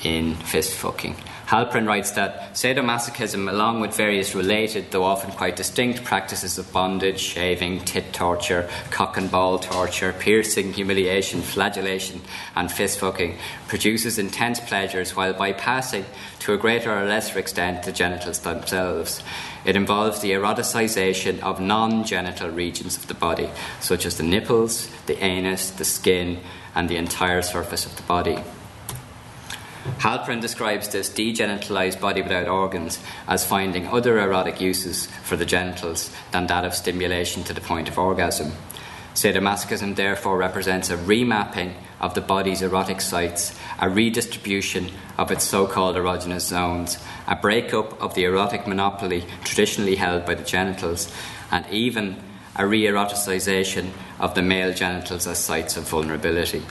in fist fucking. Halperin writes that sadomasochism, along with various related, though often quite distinct, practices of bondage, shaving, tit torture, cock and ball torture, piercing, humiliation, flagellation, and fist fucking, produces intense pleasures while bypassing, to a greater or lesser extent, the genitals themselves. It involves the eroticization of non genital regions of the body, such as the nipples, the anus, the skin, and the entire surface of the body. Halperin describes this degenitalized body without organs as finding other erotic uses for the genitals than that of stimulation to the point of orgasm. Sadomasochism therefore represents a remapping of the body's erotic sites, a redistribution of its so called erogenous zones, a breakup of the erotic monopoly traditionally held by the genitals, and even a re eroticization of the male genitals as sites of vulnerability.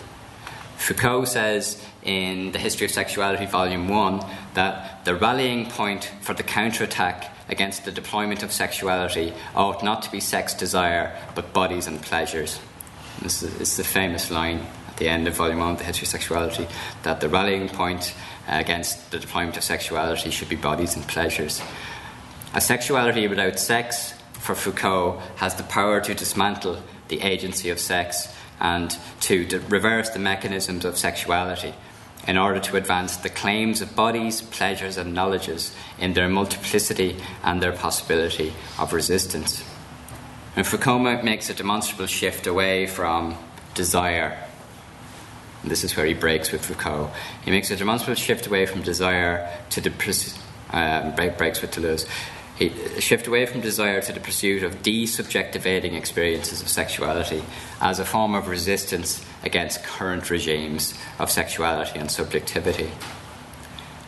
Foucault says in The History of Sexuality, Volume 1, that the rallying point for the counterattack against the deployment of sexuality ought not to be sex desire, but bodies and pleasures. This is the famous line at the end of Volume 1 of The History of Sexuality that the rallying point uh, against the deployment of sexuality should be bodies and pleasures. A sexuality without sex, for Foucault, has the power to dismantle the agency of sex and to reverse the mechanisms of sexuality in order to advance the claims of bodies, pleasures, and knowledges in their multiplicity and their possibility of resistance. And Foucault makes a demonstrable shift away from desire. And this is where he breaks with Foucault. He makes a demonstrable shift away from desire to the uh, break, breaks with Deleuze. He shift away from desire to the pursuit of desubjectivating experiences of sexuality as a form of resistance against current regimes of sexuality and subjectivity.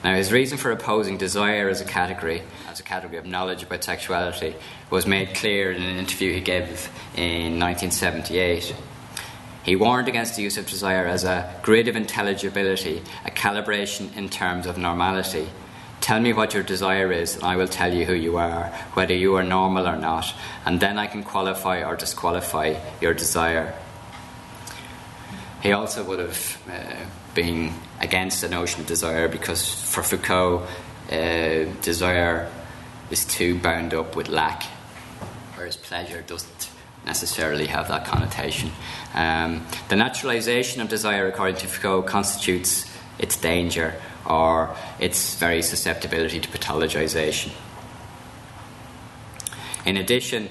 Now, his reason for opposing desire as a category, as a category of knowledge about sexuality, was made clear in an interview he gave in 1978. He warned against the use of desire as a grid of intelligibility, a calibration in terms of normality. Tell me what your desire is, and I will tell you who you are, whether you are normal or not, and then I can qualify or disqualify your desire. He also would have uh, been against the notion of desire because for Foucault, uh, desire is too bound up with lack, whereas pleasure doesn't necessarily have that connotation. Um, the naturalization of desire, according to Foucault, constitutes its danger or its very susceptibility to pathologization. In addition,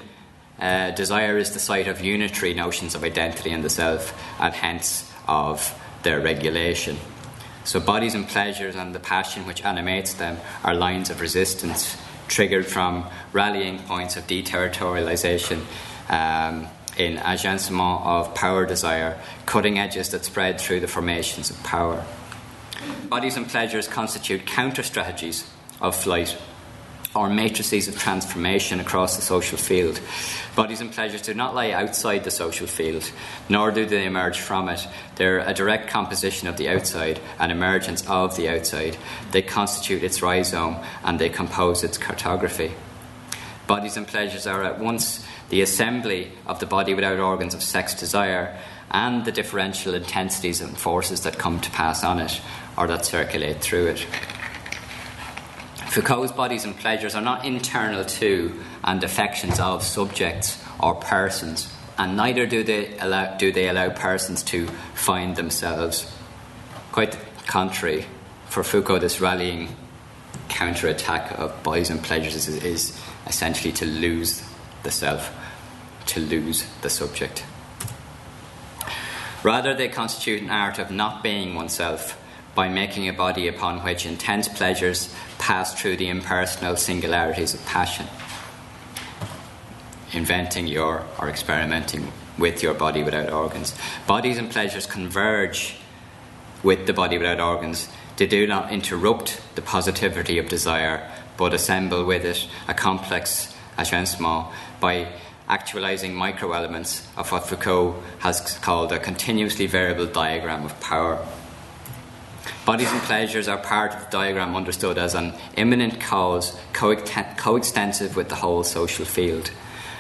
uh, desire is the site of unitary notions of identity and the self, and hence of their regulation. So, bodies and pleasures and the passion which animates them are lines of resistance triggered from rallying points of deterritorialization um, in agencement of power desire, cutting edges that spread through the formations of power. Bodies and pleasures constitute counter strategies of flight or matrices of transformation across the social field. Bodies and pleasures do not lie outside the social field, nor do they emerge from it. They're a direct composition of the outside, an emergence of the outside. They constitute its rhizome and they compose its cartography. Bodies and pleasures are at once the assembly of the body without organs of sex desire and the differential intensities and forces that come to pass on it or that circulate through it. Foucault's bodies and pleasures are not internal to and affections of subjects or persons, and neither do they allow, do they allow persons to find themselves. Quite the contrary, for Foucault, this rallying counterattack of bodies and pleasures is, is essentially to lose the self, to lose the subject. Rather, they constitute an art of not being oneself by making a body upon which intense pleasures pass through the impersonal singularities of passion. Inventing your or experimenting with your body without organs. Bodies and pleasures converge with the body without organs. They do not interrupt the positivity of desire, but assemble with it a complex agencement by actualizing microelements of what Foucault has called a continuously variable diagram of power. Bodies and pleasures are part of the diagram understood as an immanent cause coextensive with the whole social field,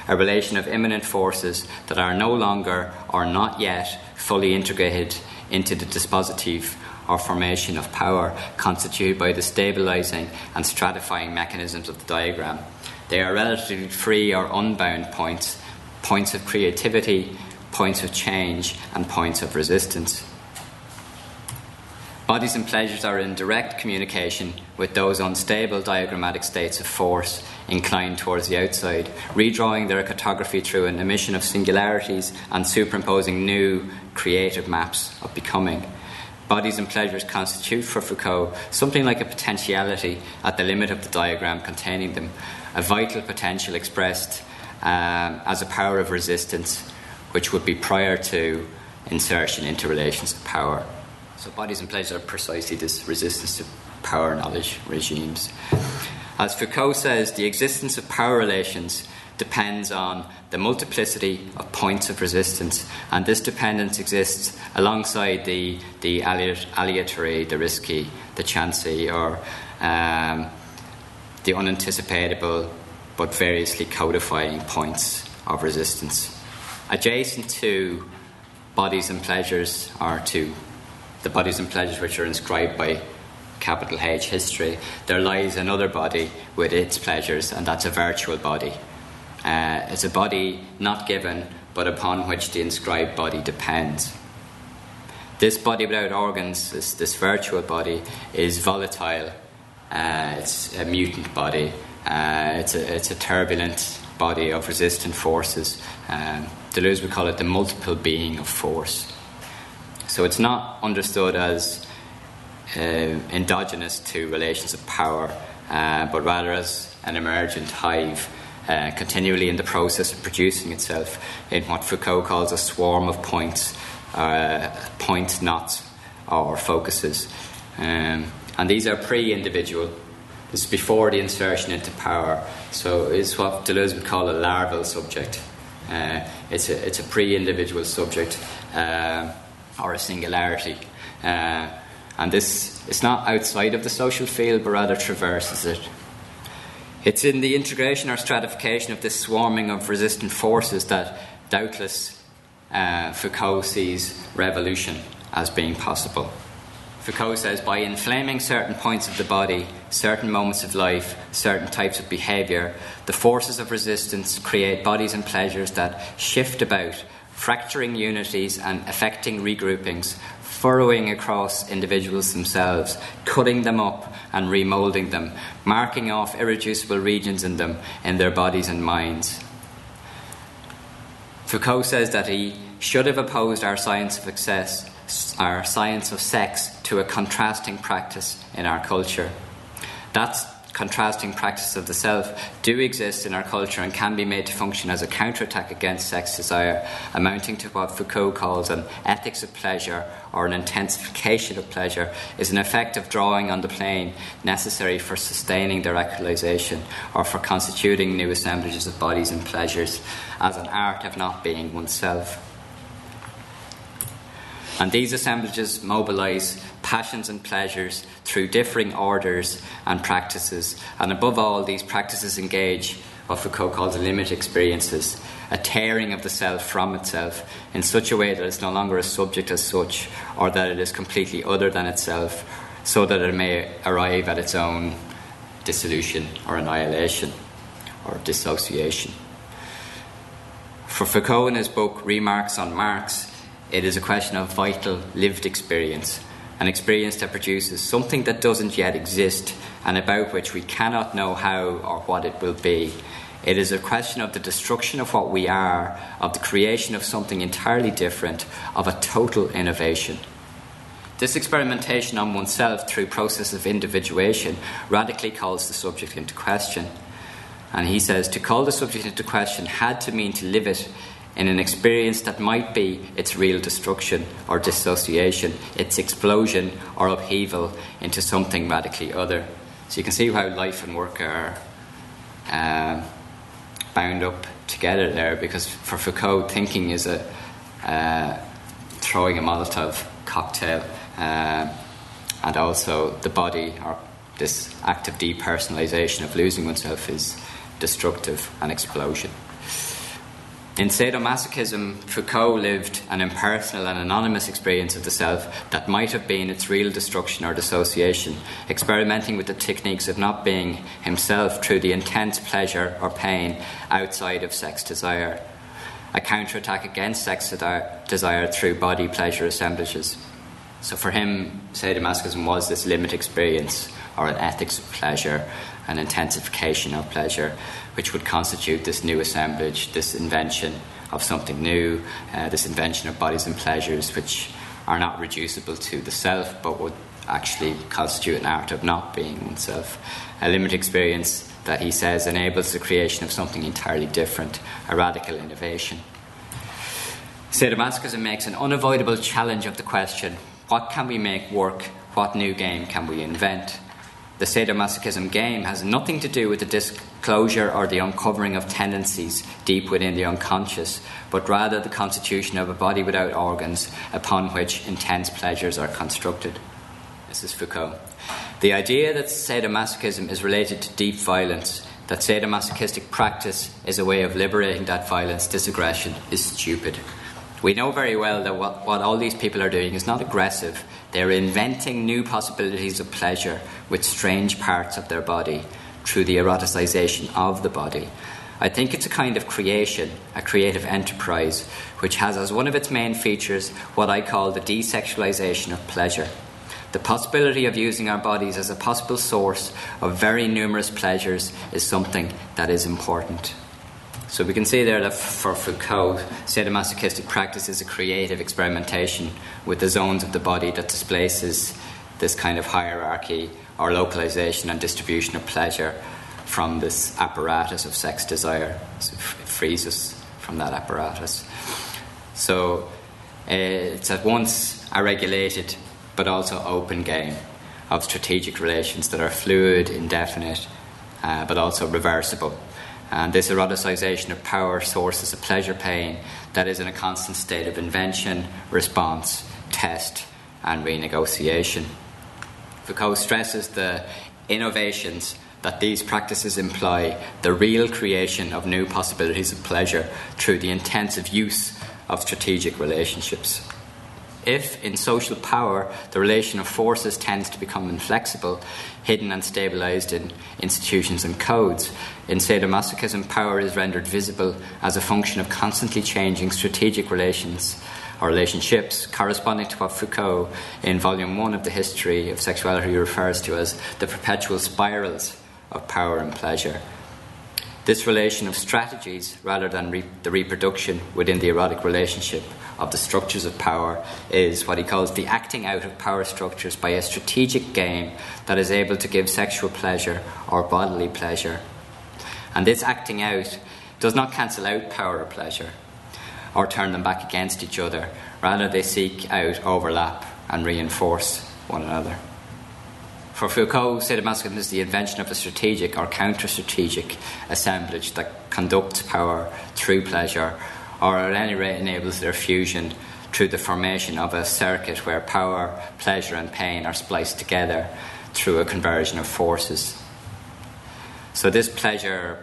a relation of immanent forces that are no longer or not yet fully integrated into the dispositive or formation of power constituted by the stabilizing and stratifying mechanisms of the diagram. They are relatively free or unbound points, points of creativity, points of change, and points of resistance. Bodies and pleasures are in direct communication with those unstable diagrammatic states of force inclined towards the outside, redrawing their cartography through an emission of singularities and superimposing new creative maps of becoming. Bodies and pleasures constitute for Foucault something like a potentiality at the limit of the diagram containing them, a vital potential expressed um, as a power of resistance, which would be prior to insertion into relations of power. So bodies and pleasures are precisely this resistance to power knowledge regimes. As Foucault says, the existence of power relations depends on the multiplicity of points of resistance, and this dependence exists alongside the, the aleatory, the risky, the chancy, or um, the unanticipatable but variously codifying points of resistance. Adjacent to bodies and pleasures are to the bodies and pleasures which are inscribed by capital H history, there lies another body with its pleasures, and that's a virtual body. Uh, it's a body not given, but upon which the inscribed body depends. This body without organs, this, this virtual body, is volatile. Uh, it's a mutant body. Uh, it's, a, it's a turbulent body of resistant forces. Um, Deleuze would call it the multiple being of force. So it's not understood as uh, endogenous to relations of power, uh, but rather as an emergent hive. Uh, continually in the process of producing itself in what Foucault calls a swarm of points, uh, point knots, or focuses. Um, and these are pre individual. This is before the insertion into power. So it's what Deleuze would call a larval subject. Uh, it's a, it's a pre individual subject. Uh, or a singularity. Uh, and this is not outside of the social field, but rather traverses it. It's in the integration or stratification of this swarming of resistant forces that doubtless uh, Foucault sees revolution as being possible. Foucault says by inflaming certain points of the body, certain moments of life, certain types of behaviour, the forces of resistance create bodies and pleasures that shift about fracturing unities and affecting regroupings, furrowing across individuals themselves, cutting them up and remoulding them, marking off irreducible regions in them, in their bodies and minds. Foucault says that he should have opposed our science of excess, our science of sex, to a contrasting practice in our culture. That's contrasting practices of the self do exist in our culture and can be made to function as a counterattack against sex desire, amounting to what Foucault calls an ethics of pleasure or an intensification of pleasure, is an effect of drawing on the plane necessary for sustaining their actualization or for constituting new assemblages of bodies and pleasures as an art of not being oneself. And these assemblages mobilize passions and pleasures through differing orders and practices. And above all, these practices engage what Foucault calls limit experiences, a tearing of the self from itself in such a way that it's no longer a subject as such, or that it is completely other than itself, so that it may arrive at its own dissolution or annihilation or dissociation. For Foucault, in his book Remarks on Marx, it is a question of vital lived experience, an experience that produces something that doesn't yet exist and about which we cannot know how or what it will be. It is a question of the destruction of what we are, of the creation of something entirely different, of a total innovation. This experimentation on oneself through process of individuation radically calls the subject into question. And he says to call the subject into question had to mean to live it in an experience that might be its real destruction or dissociation, its explosion or upheaval into something radically other. So you can see how life and work are uh, bound up together there because for Foucault, thinking is a uh, throwing a Molotov cocktail uh, and also the body or this act of depersonalization of losing oneself is destructive and explosion. In sadomasochism, Foucault lived an impersonal and anonymous experience of the self that might have been its real destruction or dissociation, experimenting with the techniques of not being himself through the intense pleasure or pain outside of sex desire, a counterattack against sex desire through body pleasure assemblages. So for him, sadomasochism was this limit experience or an ethics of pleasure, an intensification of pleasure, which would constitute this new assemblage, this invention of something new, uh, this invention of bodies and pleasures which are not reducible to the self but would actually constitute an art of not being oneself. A limited experience that he says enables the creation of something entirely different, a radical innovation. Sadomasochism makes an unavoidable challenge of the question what can we make work? What new game can we invent? The sadomasochism game has nothing to do with the disclosure or the uncovering of tendencies deep within the unconscious, but rather the constitution of a body without organs upon which intense pleasures are constructed. This is Foucault. The idea that sadomasochism is related to deep violence, that sadomasochistic practice is a way of liberating that violence, this aggression, is stupid. We know very well that what, what all these people are doing is not aggressive, they're inventing new possibilities of pleasure with strange parts of their body through the eroticization of the body. I think it's a kind of creation, a creative enterprise, which has as one of its main features what I call the desexualization of pleasure. The possibility of using our bodies as a possible source of very numerous pleasures is something that is important. So we can see there that for Foucault, sadomasochistic practice is a creative experimentation with the zones of the body that displaces this kind of hierarchy or localization and distribution of pleasure from this apparatus of sex desire. So it frees us from that apparatus. So uh, it's at once a regulated but also open game of strategic relations that are fluid, indefinite, uh, but also reversible and this eroticization of power sources of pleasure pain that is in a constant state of invention, response, test, and renegotiation. Foucault stresses the innovations that these practices imply the real creation of new possibilities of pleasure through the intensive use of strategic relationships. If, in social power, the relation of forces tends to become inflexible, hidden and stabilized in institutions and codes, in sadomasochism, power is rendered visible as a function of constantly changing strategic relations or relationships, corresponding to what Foucault, in Volume 1 of the History of Sexuality, refers to as the perpetual spirals of power and pleasure. This relation of strategies rather than re- the reproduction within the erotic relationship of the structures of power is what he calls the acting out of power structures by a strategic game that is able to give sexual pleasure or bodily pleasure. And this acting out does not cancel out power or pleasure or turn them back against each other. Rather, they seek out overlap and reinforce one another. For Foucault, sadomasochism is the invention of a strategic or counter strategic assemblage that conducts power through pleasure, or at any rate enables their fusion through the formation of a circuit where power, pleasure, and pain are spliced together through a conversion of forces. So, this pleasure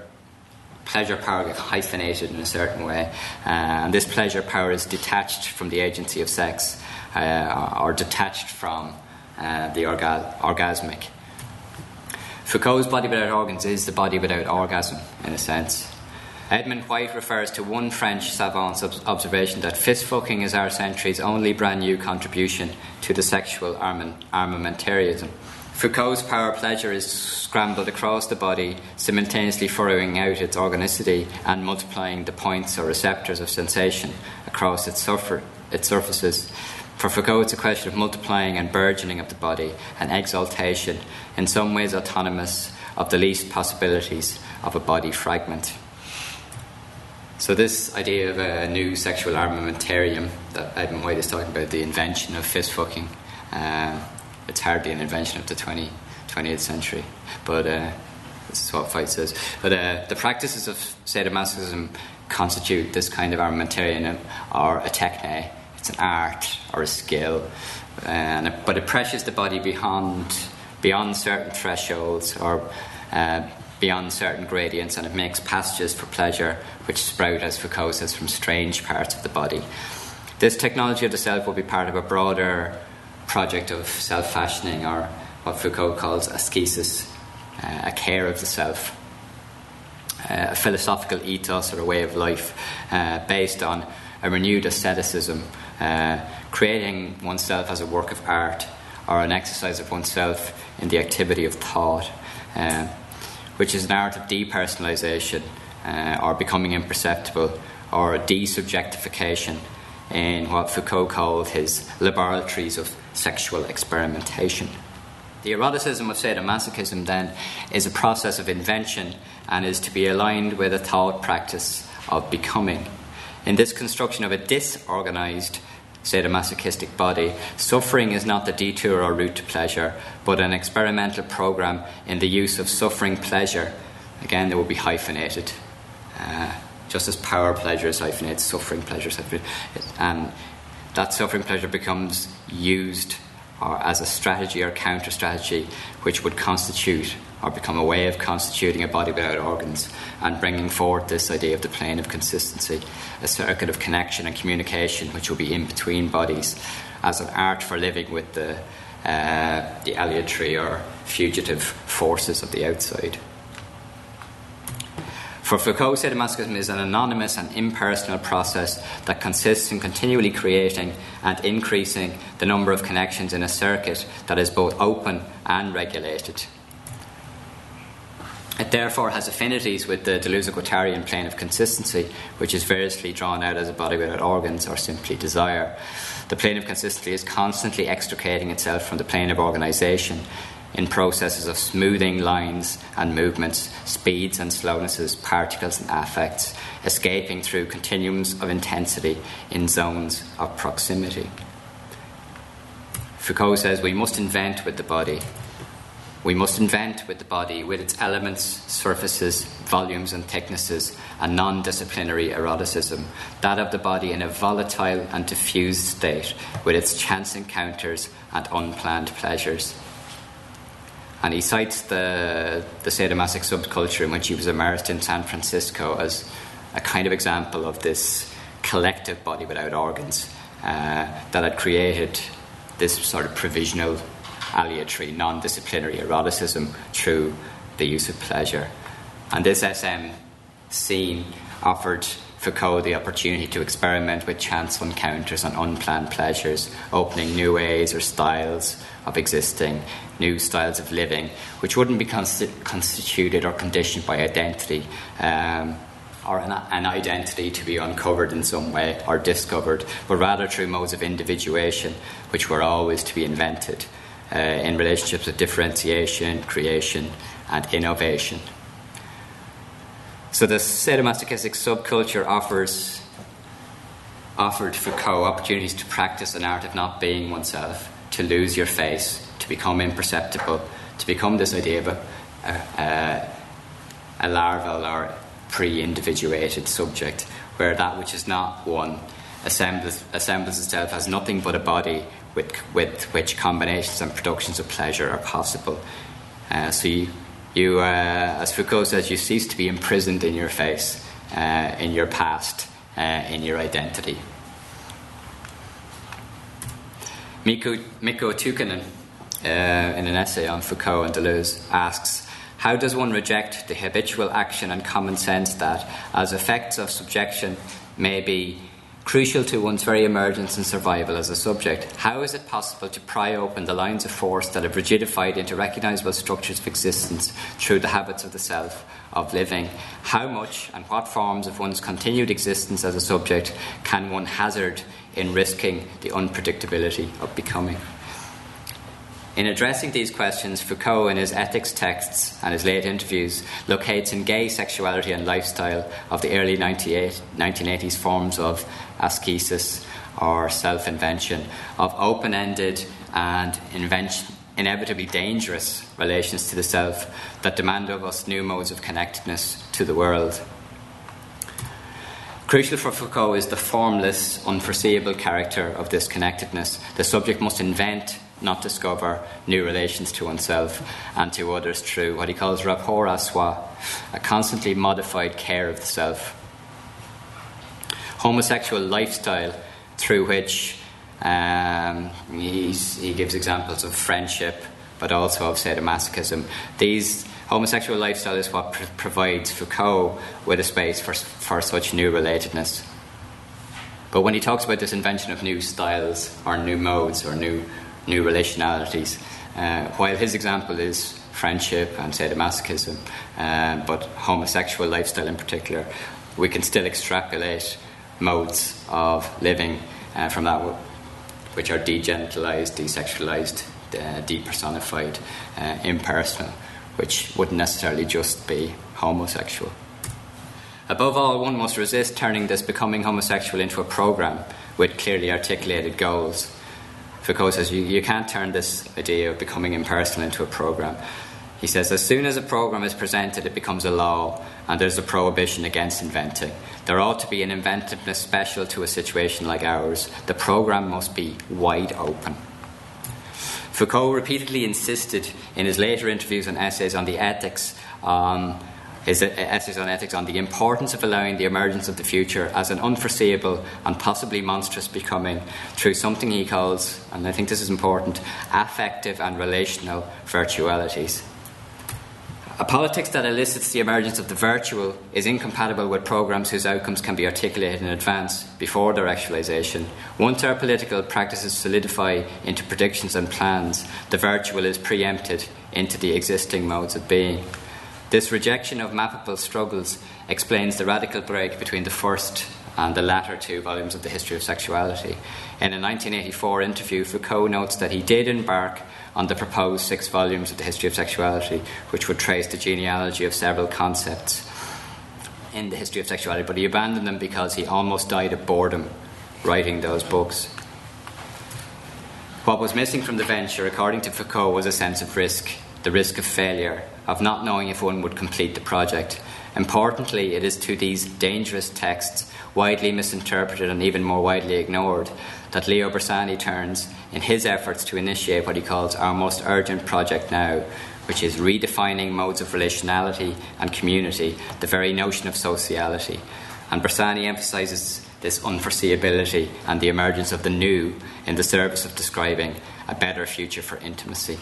pleasure power gets hyphenated in a certain way, uh, and this pleasure power is detached from the agency of sex uh, or detached from uh, the orga- orgasmic. Foucault's body without organs is the body without orgasm, in a sense. Edmund White refers to one French savant's observation that fist fucking is our century's only brand new contribution to the sexual armamentarianism. Foucault's power pleasure is scrambled across the body, simultaneously furrowing out its organicity and multiplying the points or receptors of sensation across its, its surfaces. For Foucault, it's a question of multiplying and burgeoning of the body, an exaltation, in some ways autonomous of the least possibilities of a body fragment. So, this idea of a new sexual armamentarium that Edmund White is talking about, the invention of fist fucking, uh, it's hardly an invention of the 20, 20th century, but uh, this is what White says. But uh, the practices of sadomasochism constitute this kind of armamentarium or a techne. It's an art or a skill, and it, but it pressures the body beyond beyond certain thresholds or uh, beyond certain gradients, and it makes passages for pleasure which sprout, as Foucault says, from strange parts of the body. This technology of the self will be part of a broader project of self fashioning, or what Foucault calls ascesis, uh, a care of the self, uh, a philosophical ethos or a way of life uh, based on a renewed asceticism, uh, creating oneself as a work of art or an exercise of oneself in the activity of thought, uh, which is an art of depersonalization uh, or becoming imperceptible or desubjectification in what Foucault called his laboratories of sexual experimentation. The eroticism of sadomasochism, then, is a process of invention and is to be aligned with a thought practice of becoming. In this construction of a disorganized sadomasochistic body, suffering is not the detour or route to pleasure, but an experimental program in the use of suffering pleasure. Again, they will be hyphenated. Uh, just as power pleasure is hyphenated, suffering pleasure is hyphenated. And that suffering pleasure becomes used or as a strategy or counter strategy which would constitute or become a way of constituting a body without organs and bringing forward this idea of the plane of consistency, a circuit of connection and communication which will be in between bodies as an art for living with the, uh, the aleatory or fugitive forces of the outside. For Foucault, sadomasochism is an anonymous and impersonal process that consists in continually creating and increasing the number of connections in a circuit that is both open and regulated. It therefore has affinities with the Deleuze-Guattarian plane of consistency, which is variously drawn out as a body without organs or simply desire. The plane of consistency is constantly extricating itself from the plane of organisation in processes of smoothing lines and movements, speeds and slownesses, particles and affects, escaping through continuums of intensity in zones of proximity. Foucault says we must invent with the body. We must invent with the body, with its elements, surfaces, volumes, and thicknesses, a non disciplinary eroticism, that of the body in a volatile and diffused state, with its chance encounters and unplanned pleasures. And he cites the, the sadomasochistic subculture in which he was immersed in San Francisco as a kind of example of this collective body without organs uh, that had created this sort of provisional aleatory, non disciplinary eroticism through the use of pleasure. And this SM scene offered Foucault the opportunity to experiment with chance encounters and unplanned pleasures, opening new ways or styles of existing, new styles of living, which wouldn't be constituted or conditioned by identity. Um, or an, an, identity to be uncovered in some way or discovered, but rather through modes of individuation, which were always to be invented uh, in relationships of differentiation, creation, and innovation. So the sadomasochistic subculture offers offered Foucault opportunities to practice an art of not being oneself, to lose your face, to become imperceptible, to become this idea of a, a, a larval or pre-individuated subject, where that which is not one assembles, assembles itself as nothing but a body with, with which combinations and productions of pleasure are possible. Uh, so you, you uh, as Foucault says, you cease to be imprisoned in your face, uh, in your past, uh, in your identity. Mikko, Mikko Tuhkanen, uh, in an essay on Foucault and Deleuze, asks How does one reject the habitual action and common sense that, as effects of subjection, may be crucial to one's very emergence and survival as a subject. How is it possible to pry open the lines of force that have rigidified into recognizable structures of existence through the habits of the self, of living? How much and what forms of one's continued existence as a subject can one hazard in risking the unpredictability of becoming? In addressing these questions, Foucault, in his ethics texts and his late interviews, locates in gay sexuality and lifestyle of the early 1980s forms of ascesis or self invention, of open ended and invention, inevitably dangerous relations to the self that demand of us new modes of connectedness to the world. Crucial for Foucault is the formless, unforeseeable character of this connectedness. The subject must invent not discover new relations to oneself and to others through what he calls rapport à soi, a constantly modified care of the self. Homosexual lifestyle through which um, he gives examples of friendship, but also of sadomasochism. These homosexual lifestyle is what pr- provides Foucault with a space for, for such new relatedness. But when he talks about this invention of new styles or new modes or new new relationalities. Uh, while his example is friendship and sadomasochism, uh, but homosexual lifestyle in particular, we can still extrapolate modes of living uh, from that which are degenitalized, desexualized, uh, depersonified, uh, impersonal, which wouldn't necessarily just be homosexual. Above all, one must resist turning this becoming homosexual into a program with clearly articulated goals. Foucault says you, you can't turn this idea of becoming impersonal into a program. He says as soon as a program is presented, it becomes a law, and there's a prohibition against inventing. There ought to be an inventiveness special to a situation like ours. The program must be wide open. Foucault repeatedly insisted in his later interviews and essays on the ethics um, his essays on ethics on the importance of allowing the emergence of the future as an unforeseeable and possibly monstrous becoming through something he calls, and I think this is important, affective and relational virtualities. A politics that elicits the emergence of the virtual is incompatible with programs whose outcomes can be articulated in advance before their actualization. Once our political practices solidify into predictions and plans, the virtual is preempted into the existing modes of being. This rejection of mappable struggles explains the radical break between the first and the latter two volumes of the history of sexuality. In a 1984 interview, Foucault notes that he did embark on the proposed six volumes of the history of sexuality, which would trace the genealogy of several concepts in the history of sexuality, but he abandoned them because he almost died of boredom writing those books. What was missing from the venture, according to Foucault, was a sense of risk, the risk of failure, of not knowing if one would complete the project. Importantly, it is to these dangerous texts, widely misinterpreted and even more widely ignored, that Leo Bersani turns in his efforts to initiate what he calls our most urgent project now, which is redefining modes of relationality and community, the very notion of sociality. And Bersani emphasizes this unforeseeability and the emergence of the new in the service of describing a better future for intimacy.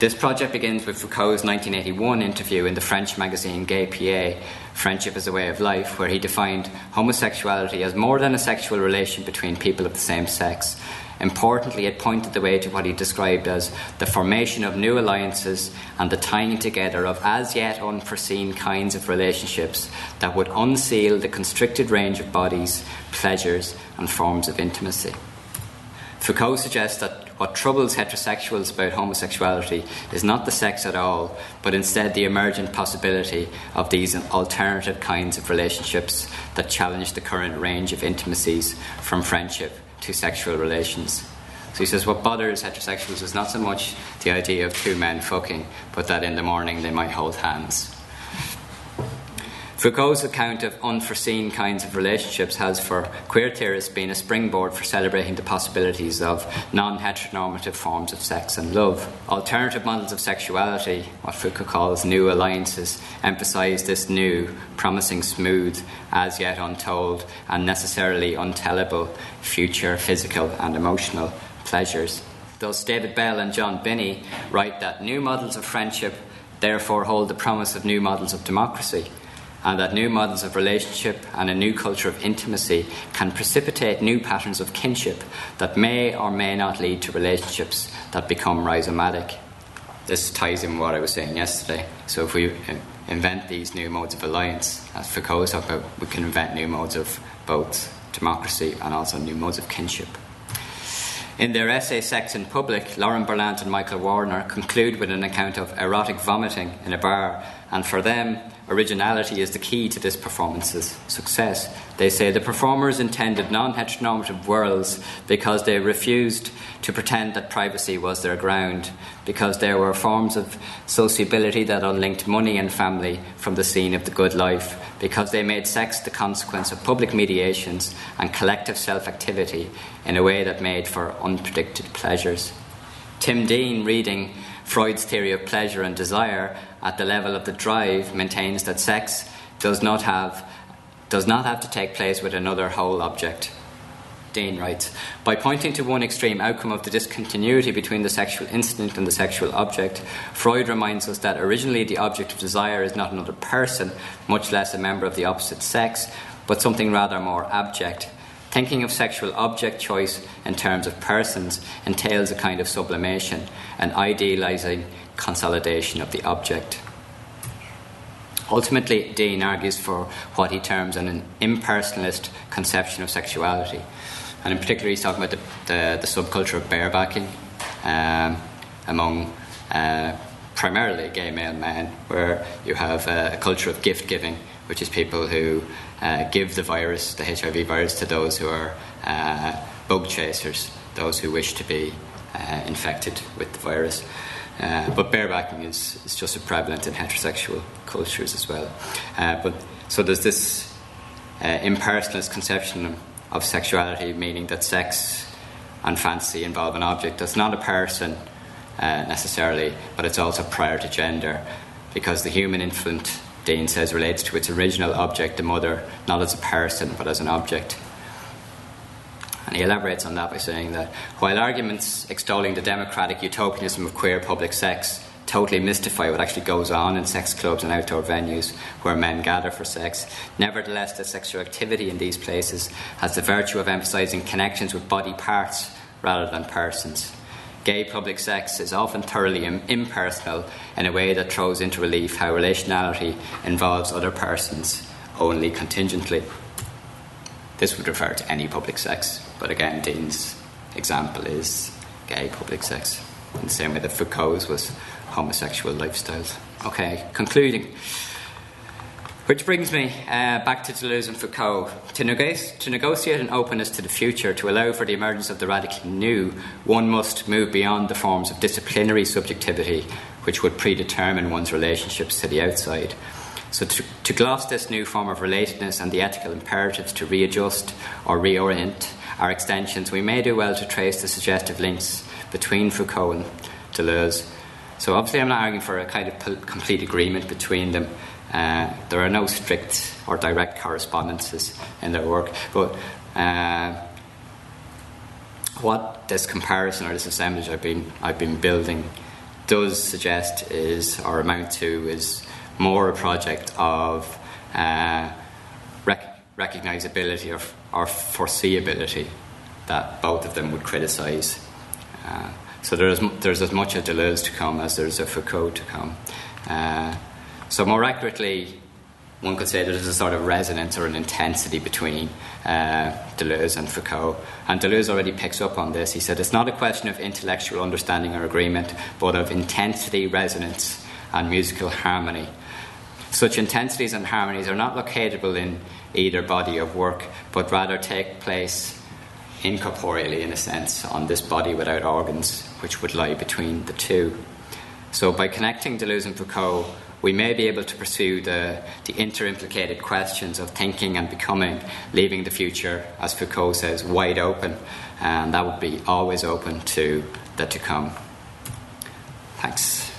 This project begins with Foucault's 1981 interview in the French magazine Gai Pied, Friendship as a Way of Life, where he defined homosexuality as more than a sexual relation between people of the same sex. Importantly, it pointed the way to what he described as the formation of new alliances and the tying together of as yet unforeseen kinds of relationships that would unseal the constricted range of bodies, pleasures, and forms of intimacy. Foucault suggests that what troubles heterosexuals about homosexuality is not the sex at all, but instead the emergent possibility of these alternative kinds of relationships that challenge the current range of intimacies from friendship to sexual relations. So he says what bothers heterosexuals is not so much the idea of two men fucking, but that in the morning they might hold hands. Foucault's account of unforeseen kinds of relationships has, for queer theorists, been a springboard for celebrating the possibilities of non heteronormative forms of sex and love. Alternative models of sexuality, what Foucault calls new alliances, emphasise this new, promising smooth, as yet untold, and necessarily untellable future physical and emotional pleasures. Thus, David Bell and Jon Binnie write that new models of friendship therefore hold the promise of new models of democracy and that new models of relationship and a new culture of intimacy can precipitate new patterns of kinship that may or may not lead to relationships that become rhizomatic. This ties in what I was saying yesterday. So, if we uh, invent these new modes of alliance, as Foucault talked about, we can invent new modes of both democracy and also new modes of kinship. In their essay Sex in Public, Lauren Berlant and Michael Warner conclude with an account of erotic vomiting in a bar, and for them, originality is the key to this performance's success. They say the performers intended non heteronormative worlds because they refused to pretend that privacy was their ground, because there were forms of sociability that unlinked money and family from the scene of the good life, because they made sex the consequence of public mediations and collective self activity in a way that made for unpredicted pleasures. Tim Dean, reading Freud's theory of pleasure and desire at the level of the drive, maintains that sex does not have, does not have to take place with another whole object. Dean writes By pointing to one extreme outcome of the discontinuity between the sexual instinct and the sexual object, Freud reminds us that originally the object of desire is not another person, much less a member of the opposite sex, but something rather more abject. Thinking of sexual object choice in terms of persons entails a kind of sublimation, an idealizing consolidation of the object. Ultimately, Dean argues for what he terms an impersonalist conception of sexuality. And in particular, he's talking about the, the, the subculture of barebacking um, among uh, primarily gay male men, where you have a culture of gift giving, which is people who uh, give the virus, the HIV virus, to those who are uh, bug chasers, those who wish to be uh, infected with the virus. Uh, but barebacking is, is just as prevalent in heterosexual cultures as well. Uh, but so there's this uh, impersonalist conception of sexuality, meaning that sex and fantasy involve an object that's not a person uh, necessarily, but it's also prior to gender, because the human infant, Dean says, relates to its original object, the mother, not as a person, but as an object. And he elaborates on that by saying that while arguments extolling the democratic utopianism of queer public sex totally mystify what actually goes on in sex clubs and outdoor venues where men gather for sex, nevertheless, the sexual activity in these places has the virtue of emphasizing connections with body parts rather than persons. Gay public sex is often thoroughly impersonal in a way that throws into relief how relationality involves other persons only contingently. This would refer to any public sex, but again, Dean's example is gay public sex, in the same way that Foucault's was homosexual lifestyles. Okay, concluding. Which brings me uh, back to Deleuze and Foucault. To, neg- to negotiate an openness to the future, to allow for the emergence of the radically new, one must move beyond the forms of disciplinary subjectivity which would predetermine one's relationships to the outside. So, to, to gloss this new form of relatedness and the ethical imperatives to readjust or reorient our extensions, we may do well to trace the suggestive links between Foucault and Deleuze. So, obviously, I'm not arguing for a kind of complete agreement between them. Uh, there are no strict or direct correspondences in their work, but uh, what this comparison or this assemblage I've been I've been building does suggest is or amount to is more a project of uh, rec- recognizability or, or, foreseeability that both of them would criticize. Uh, so there's, there's as much a Deleuze to come as there's a Foucault to come. Uh, so, more accurately, one could say there's a sort of resonance or an intensity between uh, Deleuze and Foucault. And Deleuze already picks up on this. He said it's not a question of intellectual understanding or agreement, but of intensity, resonance, and musical harmony. Such intensities and harmonies are not locatable in either body of work, but rather take place incorporeally, in a sense, on this body without organs, which would lie between the two. So, by connecting Deleuze and Foucault, we may be able to pursue the, the interimplicated questions of thinking and becoming, leaving the future, as Foucault says, wide open, and that would be always open to the to come. Thanks.